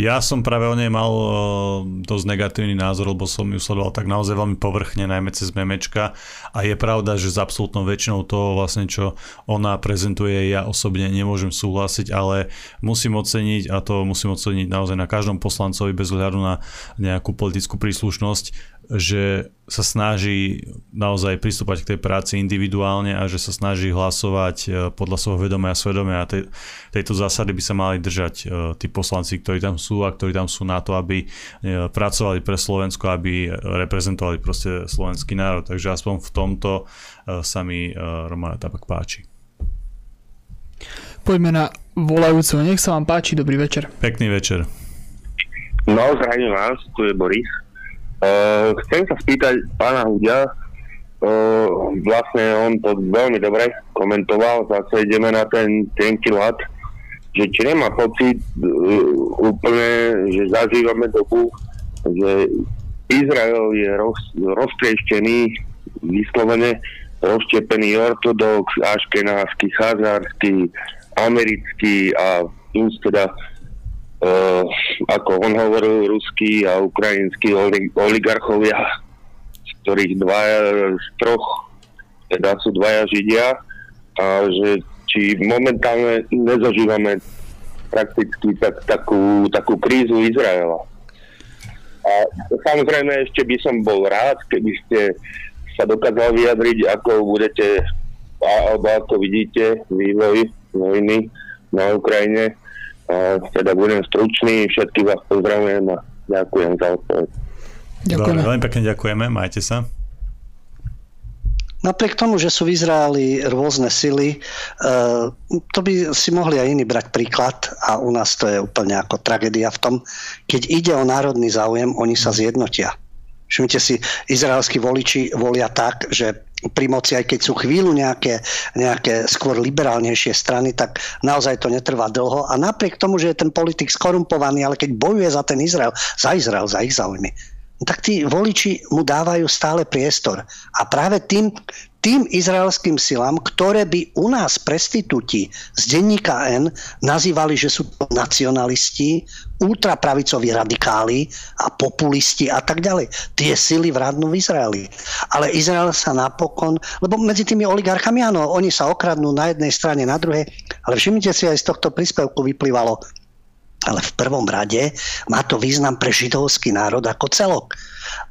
Ja som práve o nej mal dosť negatívny názor, lebo som ju sledoval tak naozaj veľmi povrchne, najmä cez memečka. A je pravda, že s absolútnou väčšinou toho vlastne, čo ona prezentuje, ja osobne nemôžem súhlasiť, ale musím oceniť a to musím oceniť naozaj na každom poslancovi bez ohľadu na nejakú politickú príslušnosť, že sa snaží naozaj pristúpať k tej práci individuálne a že sa snaží hlasovať e, podľa svojho vedomia a svedomia a tej, tejto zásady by sa mali držať e, tí poslanci, ktorí tam sú a ktorí tam sú na to, aby e, pracovali pre Slovensko, aby reprezentovali proste slovenský národ. Takže aspoň v tomto sa mi Romana Tabak páči. Poďme na volajúcu. Nech sa vám páči. Dobrý večer. Pekný večer. No, zdravím vás. Tu je Boris. Uh, chcem sa spýtať pána Hudia, uh, vlastne on to veľmi dobre komentoval, zase ideme na ten tenký lat, že či nemá pocit uh, úplne, že zažívame dobu, že Izrael je roz, roztrieštený, vyslovene rozštepený ortodox, aškenársky, chazársky, americký a plus teda uh, ako on hovoril, ruskí a ukrajinskí oligarchovia, z ktorých dvaja, z troch, teda sú dvaja židia, a že či momentálne nezažívame prakticky tak, takú, takú krízu Izraela. A samozrejme ešte by som bol rád, keby ste sa dokázali vyjadriť, ako budete alebo ako vidíte vývoj vojny na Ukrajine teda budem stručný, všetkých vás pozdravujem a ďakujem za odpoveď. Ďakujeme. veľmi pekne ďakujeme, majte sa. Napriek tomu, že sú v Izraeli rôzne sily, eh, to by si mohli aj iní brať príklad a u nás to je úplne ako tragédia v tom, keď ide o národný záujem, oni sa zjednotia. Všimnite si, izraelskí voliči volia tak, že pri moci, aj keď sú chvíľu nejaké, nejaké skôr liberálnejšie strany, tak naozaj to netrvá dlho. A napriek tomu, že je ten politik skorumpovaný, ale keď bojuje za ten Izrael, za Izrael, za ich záujmy, tak tí voliči mu dávajú stále priestor. A práve tým, tým izraelským silám, ktoré by u nás prestitúti z denníka N nazývali, že sú to nacionalisti, ultrapravicoví radikáli a populisti a tak ďalej. Tie sily vrádnu v Izraeli. Ale Izrael sa napokon, lebo medzi tými oligarchami, áno, oni sa okradnú na jednej strane, na druhej, ale všimnite si, aj z tohto príspevku vyplývalo, ale v prvom rade má to význam pre židovský národ ako celok.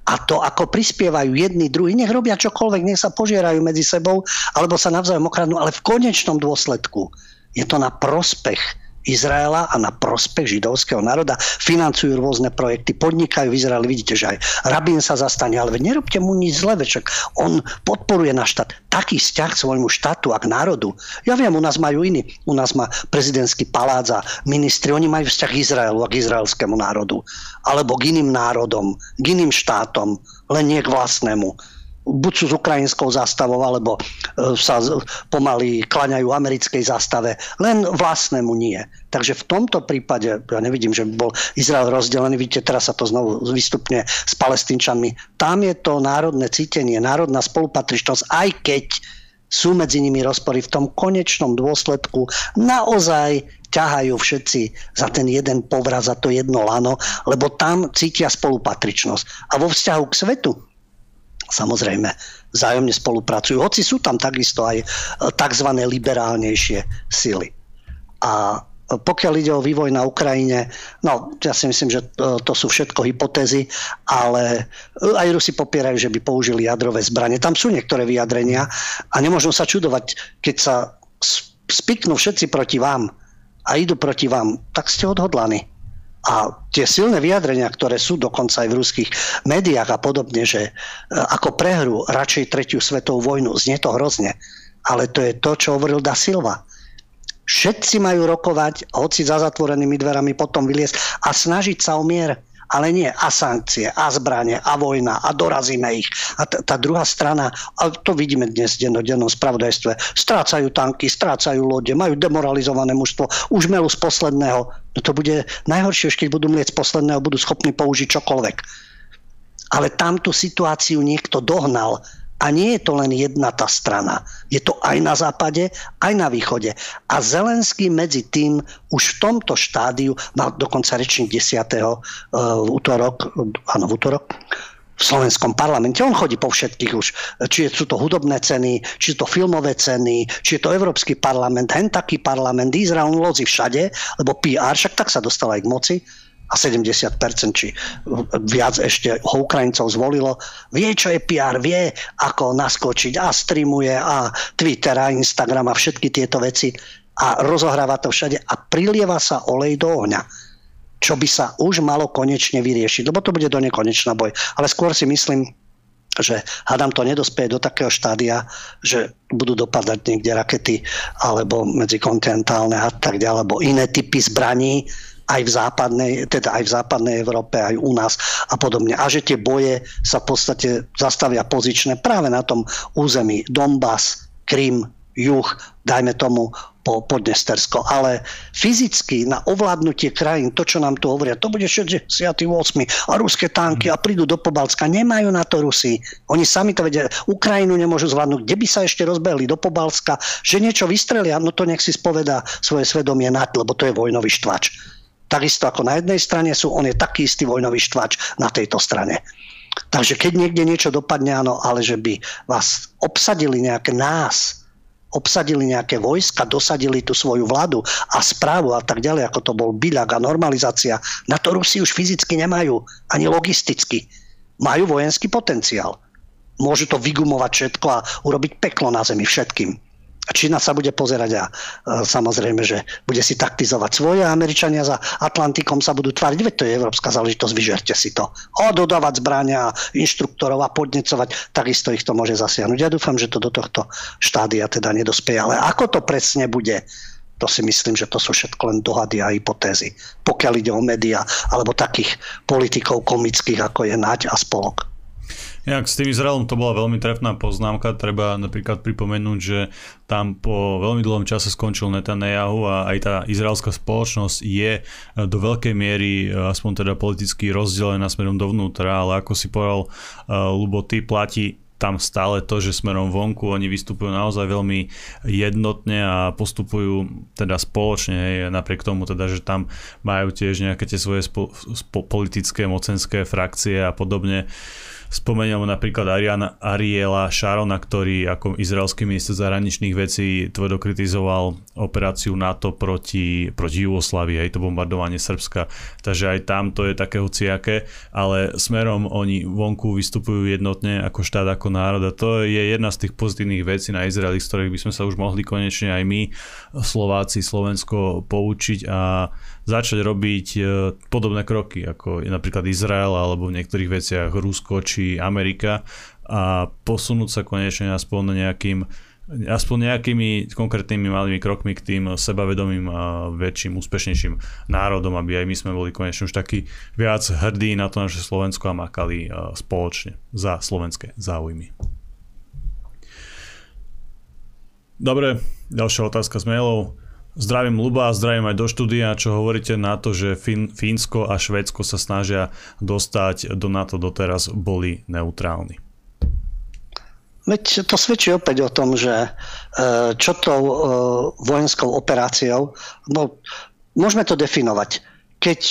A to, ako prispievajú jedni, druhí, nech robia čokoľvek, nech sa požierajú medzi sebou, alebo sa navzájom okradnú, ale v konečnom dôsledku je to na prospech Izraela a na prospech židovského národa. Financujú rôzne projekty, podnikajú v Izraeli. Vidíte, že aj Rabín sa zastane, ale nerobte mu nič zle, však on podporuje náš štát. Taký vzťah k svojmu štátu a k národu. Ja viem, u nás majú iný. U nás má prezidentský palác a ministri. Oni majú vzťah k Izraelu a k izraelskému národu. Alebo k iným národom, k iným štátom, len nie k vlastnému buď sú s ukrajinskou zástavou, alebo e, sa pomaly klaňajú americkej zástave, len vlastnému nie. Takže v tomto prípade, ja nevidím, že by bol Izrael rozdelený, vidíte, teraz sa to znovu vystupne s palestínčanmi. Tam je to národné cítenie, národná spolupatričnosť, aj keď sú medzi nimi rozpory v tom konečnom dôsledku naozaj ťahajú všetci za ten jeden povraz, za to jedno lano, lebo tam cítia spolupatričnosť. A vo vzťahu k svetu, samozrejme vzájomne spolupracujú. Hoci sú tam takisto aj e, tzv. liberálnejšie sily. A pokiaľ ide o vývoj na Ukrajine, no ja si myslím, že to, to sú všetko hypotézy, ale aj Rusi popierajú, že by použili jadrové zbranie. Tam sú niektoré vyjadrenia a nemôžno sa čudovať, keď sa spiknú všetci proti vám a idú proti vám, tak ste odhodlaní. A tie silné vyjadrenia, ktoré sú dokonca aj v ruských médiách a podobne, že e, ako prehru radšej tretiu svetovú vojnu, znie to hrozne, ale to je to, čo hovoril Da Silva. Všetci majú rokovať, hoci za zatvorenými dverami potom vyliesť a snažiť sa o mier ale nie a sankcie, a zbranie, a vojna, a dorazíme ich. A t- tá druhá strana, a to vidíme dnes v dennodennom spravodajstve, strácajú tanky, strácajú lode, majú demoralizované mužstvo, už melú z posledného. No to bude najhoršie, keď budú mlieť z posledného, budú schopní použiť čokoľvek. Ale tam tú situáciu niekto dohnal a nie je to len jedna tá strana. Je to aj na západe, aj na východe. A Zelenský medzi tým už v tomto štádiu, mal dokonca rečník 10. Uh, v útorok, áno, v útorok, v slovenskom parlamente. On chodí po všetkých už. Či sú to hudobné ceny, či sú to filmové ceny, či je to Európsky parlament, hen taký parlament, Izrael, lozi všade, lebo PR, však tak sa dostal aj k moci a 70% či viac ešte ho Ukrajincov zvolilo, vie, čo je PR, vie, ako naskočiť a streamuje a Twitter a Instagram a všetky tieto veci a rozohráva to všade a prilieva sa olej do ohňa čo by sa už malo konečne vyriešiť, lebo to bude do nekonečná boj. Ale skôr si myslím, že hádam to nedospeje do takého štádia, že budú dopadať niekde rakety alebo medzikontinentálne a tak ďalej, alebo iné typy zbraní, aj v západnej, teda aj v západnej Európe, aj u nás a podobne. A že tie boje sa v podstate zastavia pozičné práve na tom území Donbass, Krym, juh, dajme tomu po Podnestersko. Ale fyzicky na ovládnutie krajín, to, čo nám tu hovoria, to bude 68. a ruské tanky a prídu do Pobalska. Nemajú na to Rusi. Oni sami to vedia. Ukrajinu nemôžu zvládnuť. Kde by sa ešte rozbehli do Pobalska, že niečo vystrelia, no to nech si spovedá svoje svedomie nad, lebo to je vojnový štvač. Takisto ako na jednej strane sú, on je taký istý vojnový štvač na tejto strane. Takže keď niekde niečo dopadne, áno, ale že by vás obsadili nejaké nás, obsadili nejaké vojska, dosadili tú svoju vládu a správu a tak ďalej, ako to bol byľak a normalizácia, na to Rusi už fyzicky nemajú, ani logisticky. Majú vojenský potenciál. Môžu to vygumovať všetko a urobiť peklo na zemi všetkým. Čína sa bude pozerať a samozrejme, že bude si taktizovať svoje Američania za Atlantikom sa budú tváriť, veď to je európska záležitosť, vyžerte si to. O dodávať zbrania, inštruktorov a podnecovať, takisto ich to môže zasiahnuť. Ja dúfam, že to do tohto štádia teda nedospeje, ale ako to presne bude, to si myslím, že to sú všetko len dohady a hypotézy. Pokiaľ ide o médiá alebo takých politikov komických, ako je Naď a spolok. Inak s tým Izraelom to bola veľmi trefná poznámka. Treba napríklad pripomenúť, že tam po veľmi dlhom čase skončil Netanyahu a aj tá izraelská spoločnosť je do veľkej miery aspoň teda politicky rozdelená smerom dovnútra, ale ako si povedal, Lubo, ty platí tam stále to, že smerom vonku oni vystupujú naozaj veľmi jednotne a postupujú teda spoločne, hej, napriek tomu teda, že tam majú tiež nejaké tie svoje spo, spo, politické, mocenské frakcie a podobne. Spomeniem napríklad Ariana, Ariela Šarona, ktorý ako izraelský minister zahraničných vecí tvrdo kritizoval operáciu NATO proti, proti Jugoslávii, aj to bombardovanie Srbska. Takže aj tam to je také hociaké, ale smerom oni vonku vystupujú jednotne ako štát, ako národ a to je jedna z tých pozitívnych vecí na Izraeli, z ktorých by sme sa už mohli konečne aj my, Slováci, Slovensko poučiť a začať robiť e, podobné kroky, ako je napríklad Izrael alebo v niektorých veciach Rusko či Amerika a posunúť sa konečne aspoň nejakým aspoň nejakými konkrétnymi malými krokmi k tým sebavedomým a väčším, úspešnejším národom, aby aj my sme boli konečne už takí viac hrdí na to naše Slovensko a makali e, spoločne za slovenské záujmy. Dobre, ďalšia otázka z mailov. Zdravím Luba a zdravím aj do štúdia, čo hovoríte na to, že Fín, Fínsko a Švédsko sa snažia dostať do NATO doteraz boli neutrálni. Veď to svedčí opäť o tom, že e, čo tou e, vojenskou operáciou, no, môžeme to definovať. Keď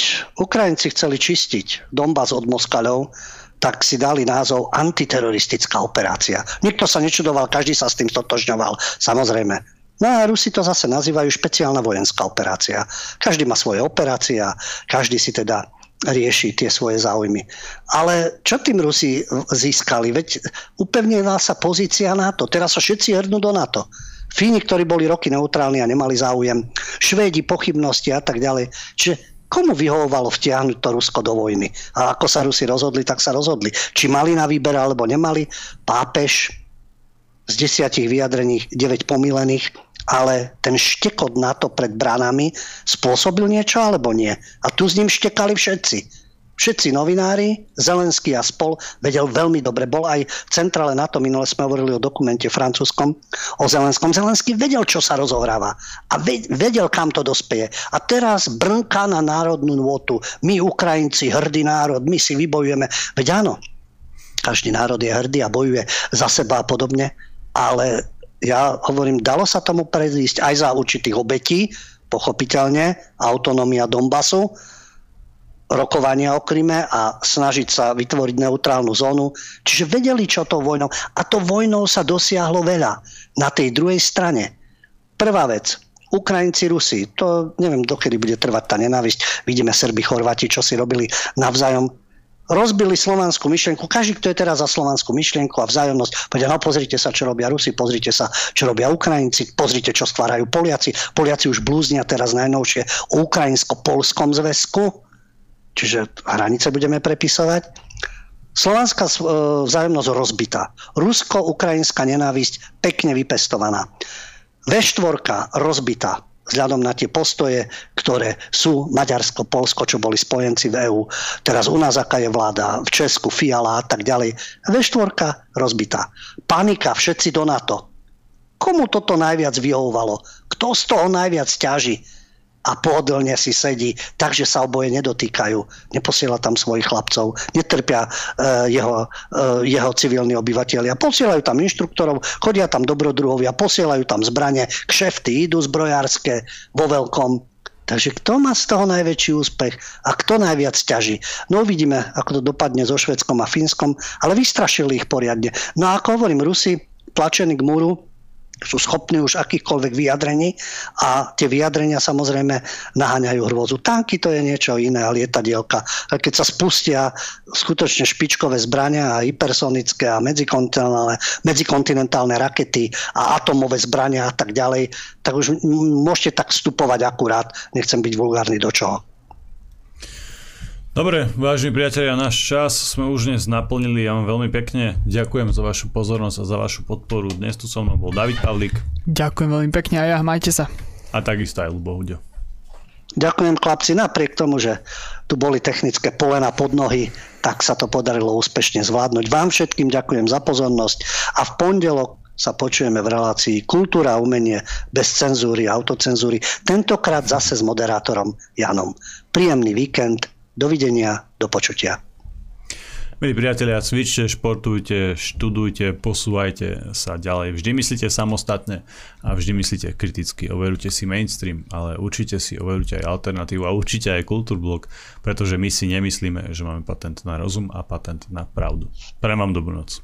Ukrajinci chceli čistiť Donbass od Moskaľov, tak si dali názov antiteroristická operácia. Nikto sa nečudoval, každý sa s tým stotožňoval. Samozrejme, No a Rusi to zase nazývajú špeciálna vojenská operácia. Každý má svoje operácie a každý si teda rieši tie svoje záujmy. Ale čo tým Rusi získali? Veď upevnila sa pozícia NATO. Teraz sa všetci hrnú do NATO. Fíni, ktorí boli roky neutrálni a nemali záujem, Švédi, pochybnosti a tak ďalej. Čiže komu vyhovovalo vtiahnuť to Rusko do vojny? A ako sa Rusi rozhodli, tak sa rozhodli. Či mali na výber alebo nemali, pápež z desiatich vyjadrení 9 pomilených ale ten štekot na to pred bránami spôsobil niečo alebo nie. A tu s ním štekali všetci. Všetci novinári, Zelenský a spol, vedel veľmi dobre. Bol aj v centrále NATO, minule sme hovorili o dokumente francúzskom, o Zelenskom. Zelenský vedel, čo sa rozohráva a vedel, kam to dospeje. A teraz brnká na národnú nôtu. My, Ukrajinci, hrdý národ, my si vybojujeme. Veď áno, každý národ je hrdý a bojuje za seba a podobne, ale ja hovorím, dalo sa tomu predísť aj za určitých obetí, pochopiteľne, autonómia Donbasu, rokovania o Kryme a snažiť sa vytvoriť neutrálnu zónu. Čiže vedeli, čo to vojnou. A to vojnou sa dosiahlo veľa. Na tej druhej strane. Prvá vec. Ukrajinci, Rusi. To neviem, dokedy bude trvať tá nenávisť. Vidíme Serbi, Chorváti, čo si robili navzájom rozbili slovanskú myšlienku. Každý, kto je teraz za slovanskú myšlienku a vzájomnosť, povedia, no pozrite sa, čo robia Rusi, pozrite sa, čo robia Ukrajinci, pozrite, čo stvárajú Poliaci. Poliaci už blúznia teraz najnovšie o ukrajinsko-polskom zväzku, čiže hranice budeme prepisovať. Slovanská e, vzájomnosť rozbitá. Rusko-ukrajinská nenávisť pekne vypestovaná. V4 rozbitá vzhľadom na tie postoje, ktoré sú Maďarsko, Polsko, čo boli spojenci v EÚ. Teraz u nás aká je vláda, v Česku, Fiala a tak ďalej. V4 rozbitá. Panika, všetci do NATO. Komu toto najviac vyhovovalo? Kto z toho najviac ťaží? A pohodlne si sedí, takže sa oboje nedotýkajú. Neposiela tam svojich chlapcov, netrpia e, jeho, e, jeho civilní obyvateľia. Posielajú tam inštruktorov, chodia tam dobrodruhovia, posielajú tam zbranie, kšefty idú zbrojárske vo veľkom. Takže kto má z toho najväčší úspech a kto najviac ťaží? No uvidíme, ako to dopadne so Švedskom a Fínskom, ale vystrašili ich poriadne. No a ako hovorím, Rusi tlačení k múru, sú schopní už akýchkoľvek vyjadrení a tie vyjadrenia samozrejme naháňajú hrôzu. Tanky to je niečo iné a lietadielka. Keď sa spustia skutočne špičkové zbrania a hypersonické a medzikontinentálne, medzikontinentálne rakety a atomové zbrania a tak ďalej, tak už môžete tak vstupovať akurát. Nechcem byť vulgárny do čoho. Dobre, vážení priatelia, náš čas sme už dnes naplnili. Ja vám veľmi pekne ďakujem za vašu pozornosť a za vašu podporu. Dnes tu so mnou bol David Pavlík. Ďakujem veľmi pekne a ja, majte sa. A takisto aj Lubo Huďo. Ďakujem chlapci, napriek tomu, že tu boli technické polena pod nohy, tak sa to podarilo úspešne zvládnuť. Vám všetkým ďakujem za pozornosť a v pondelok sa počujeme v relácii Kultúra a umenie bez cenzúry a autocenzúry, tentokrát zase s moderátorom Janom. Príjemný víkend, Dovidenia, do počutia. Milí priatelia, cvičte, športujte, študujte, posúvajte sa ďalej. Vždy myslíte samostatne a vždy myslíte kriticky. Overujte si mainstream, ale určite si overujte aj alternatívu a určite aj kultúrblok, pretože my si nemyslíme, že máme patent na rozum a patent na pravdu. Prajem vám dobrú noc.